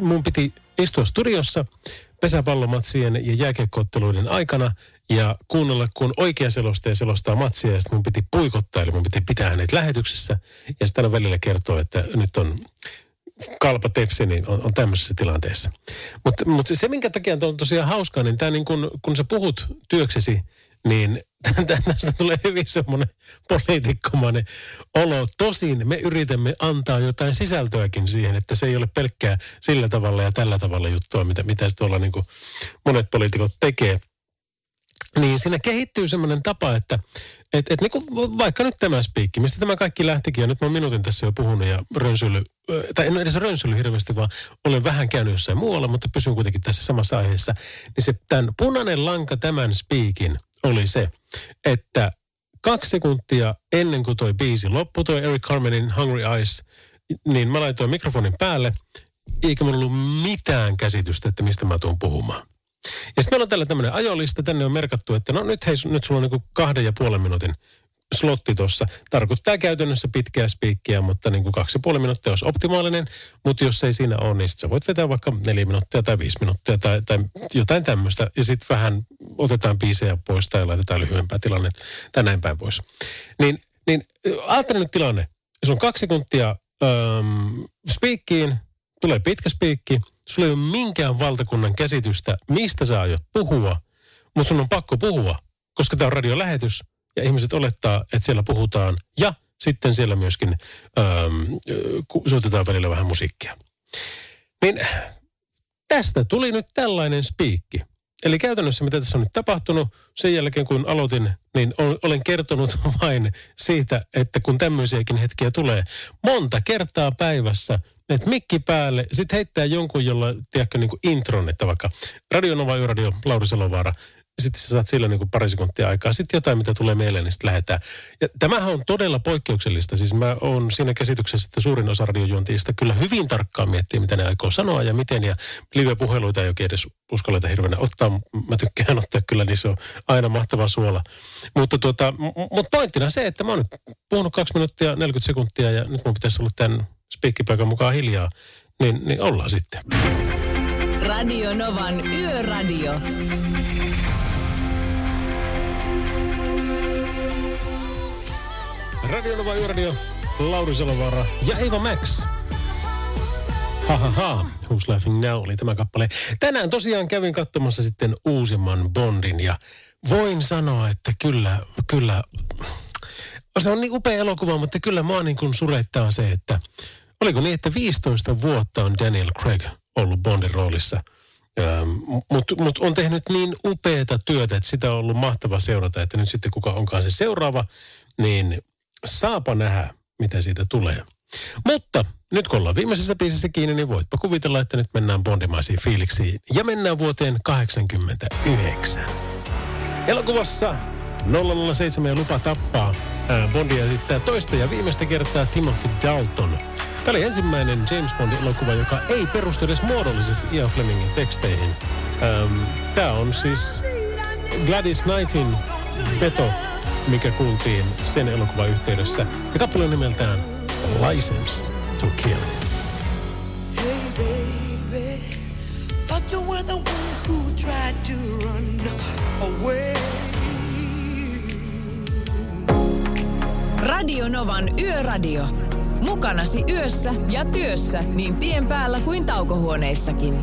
mun piti istua studiossa pesäpallomatsien ja jääkiekkootteluiden aikana ja kuunnella, kun oikea selostaja selostaa matsia ja sitten mun piti puikottaa, eli mun piti pitää hänet lähetyksessä ja sitten aina välillä kertoa, että nyt on kalpa tepsi, niin on, on tämmöisessä tilanteessa. Mutta mut se, minkä takia on tosiaan hauskaa, niin tämä niin kun, kun sä puhut työksesi, niin tästä tulee hyvin semmoinen poliitikkomainen olo. Tosin me yritämme antaa jotain sisältöäkin siihen, että se ei ole pelkkää sillä tavalla ja tällä tavalla juttua, mitä, mitä tuolla niin kuin monet poliitikot tekee. Niin siinä kehittyy semmoinen tapa, että et, et niin kuin vaikka nyt tämä spiikki, mistä tämä kaikki lähtikin, ja nyt mä oon minuutin tässä jo puhunut ja rönsyily, tai en edes rönsyily hirveästi, vaan olen vähän käynyt jossain muualla, mutta pysyn kuitenkin tässä samassa aiheessa. Niin se tämän punainen lanka tämän spiikin oli se, että kaksi sekuntia ennen kuin toi biisi loppui, toi Eric Carmenin Hungry Eyes, niin mä laitoin mikrofonin päälle, eikä mulla ollut mitään käsitystä, että mistä mä tuun puhumaan. Ja sitten meillä on tällä tämmöinen ajolista, tänne on merkattu, että no nyt hei, nyt sulla on niin kahden ja puolen minuutin slotti tuossa. Tarkoittaa käytännössä pitkää spiikkiä, mutta niin kuin kaksi ja puoli minuuttia olisi optimaalinen. Mutta jos ei siinä ole, niin sä voit vetää vaikka neljä minuuttia tai viisi minuuttia tai, tai jotain tämmöistä. Ja sitten vähän otetaan biisejä pois tai laitetaan lyhyempää tilanne tai näin päin pois. Niin, niin ajattele nyt tilanne. Jos on kaksi sekuntia ähm, spiikkiin, tulee pitkä spiikki, sulla ei ole minkään valtakunnan käsitystä, mistä sä aiot puhua, mutta sun on pakko puhua, koska tämä on radiolähetys ja ihmiset olettaa, että siellä puhutaan ja sitten siellä myöskin ku- soitetaan välillä vähän musiikkia. Niin tästä tuli nyt tällainen spiikki. Eli käytännössä mitä tässä on nyt tapahtunut, sen jälkeen kun aloitin, niin ol- olen kertonut vain siitä, että kun tämmöisiäkin hetkiä tulee monta kertaa päivässä, että mikki päälle, sitten heittää jonkun, jolla, tiedätkö, niin kuin intron, että vaikka Radio Nova Yöradio, Lauri Salovaara, ja sitten sä saat sillä niin kuin pari sekuntia aikaa. Sitten jotain, mitä tulee mieleen, niin sitten lähdetään. Ja tämähän on todella poikkeuksellista. Siis mä oon siinä käsityksessä, että suurin osa radiojuontajista kyllä hyvin tarkkaan miettii, mitä ne aikoo sanoa ja miten. Ja live-puheluita ei oikein edes uskalleta hirveänä ottaa. Mä tykkään ottaa kyllä, niin se on aina mahtava suola. Mutta tuota, mut pointtina se, että mä oon nyt puhunut 2 minuuttia 40 sekuntia ja nyt mun pitäisi olla tämän spiikkipaikan mukaan hiljaa. Niin, niin ollaan sitten. Radio Novan Yöradio. Radio Nova Yöradio, Lauri Salovaara ja Eva Max. Ha ha ha, Who's Laughing Now oli tämä kappale. Tänään tosiaan kävin katsomassa sitten uusimman Bondin ja voin sanoa, että kyllä, kyllä, se on niin upea elokuva, mutta kyllä mua niin kuin surettaa se, että Oliko niin, että 15 vuotta on Daniel Craig ollut Bondin roolissa? Mutta mut on tehnyt niin upeata työtä, että sitä on ollut mahtava seurata, että nyt sitten kuka onkaan se seuraava, niin saapa nähdä, mitä siitä tulee. Mutta nyt kun ollaan viimeisessä biisissä kiinni, niin voitpa kuvitella, että nyt mennään bondimaisiin fiiliksiin. Ja mennään vuoteen 89. Elokuvassa 007 ja lupa tappaa. Bondia esittää toista ja viimeistä kertaa Timothy Dalton. Tämä oli ensimmäinen James Bond-elokuva, joka ei perustu edes muodollisesti Ian Flemingin teksteihin. Tämä on siis Gladys Knightin veto, mikä kuultiin sen elokuvan yhteydessä. Ja kappale on nimeltään License to Kill. Thought you were the one who tried to run away. Radio Novan Yöradio. Mukanasi yössä ja työssä niin tien päällä kuin taukohuoneissakin.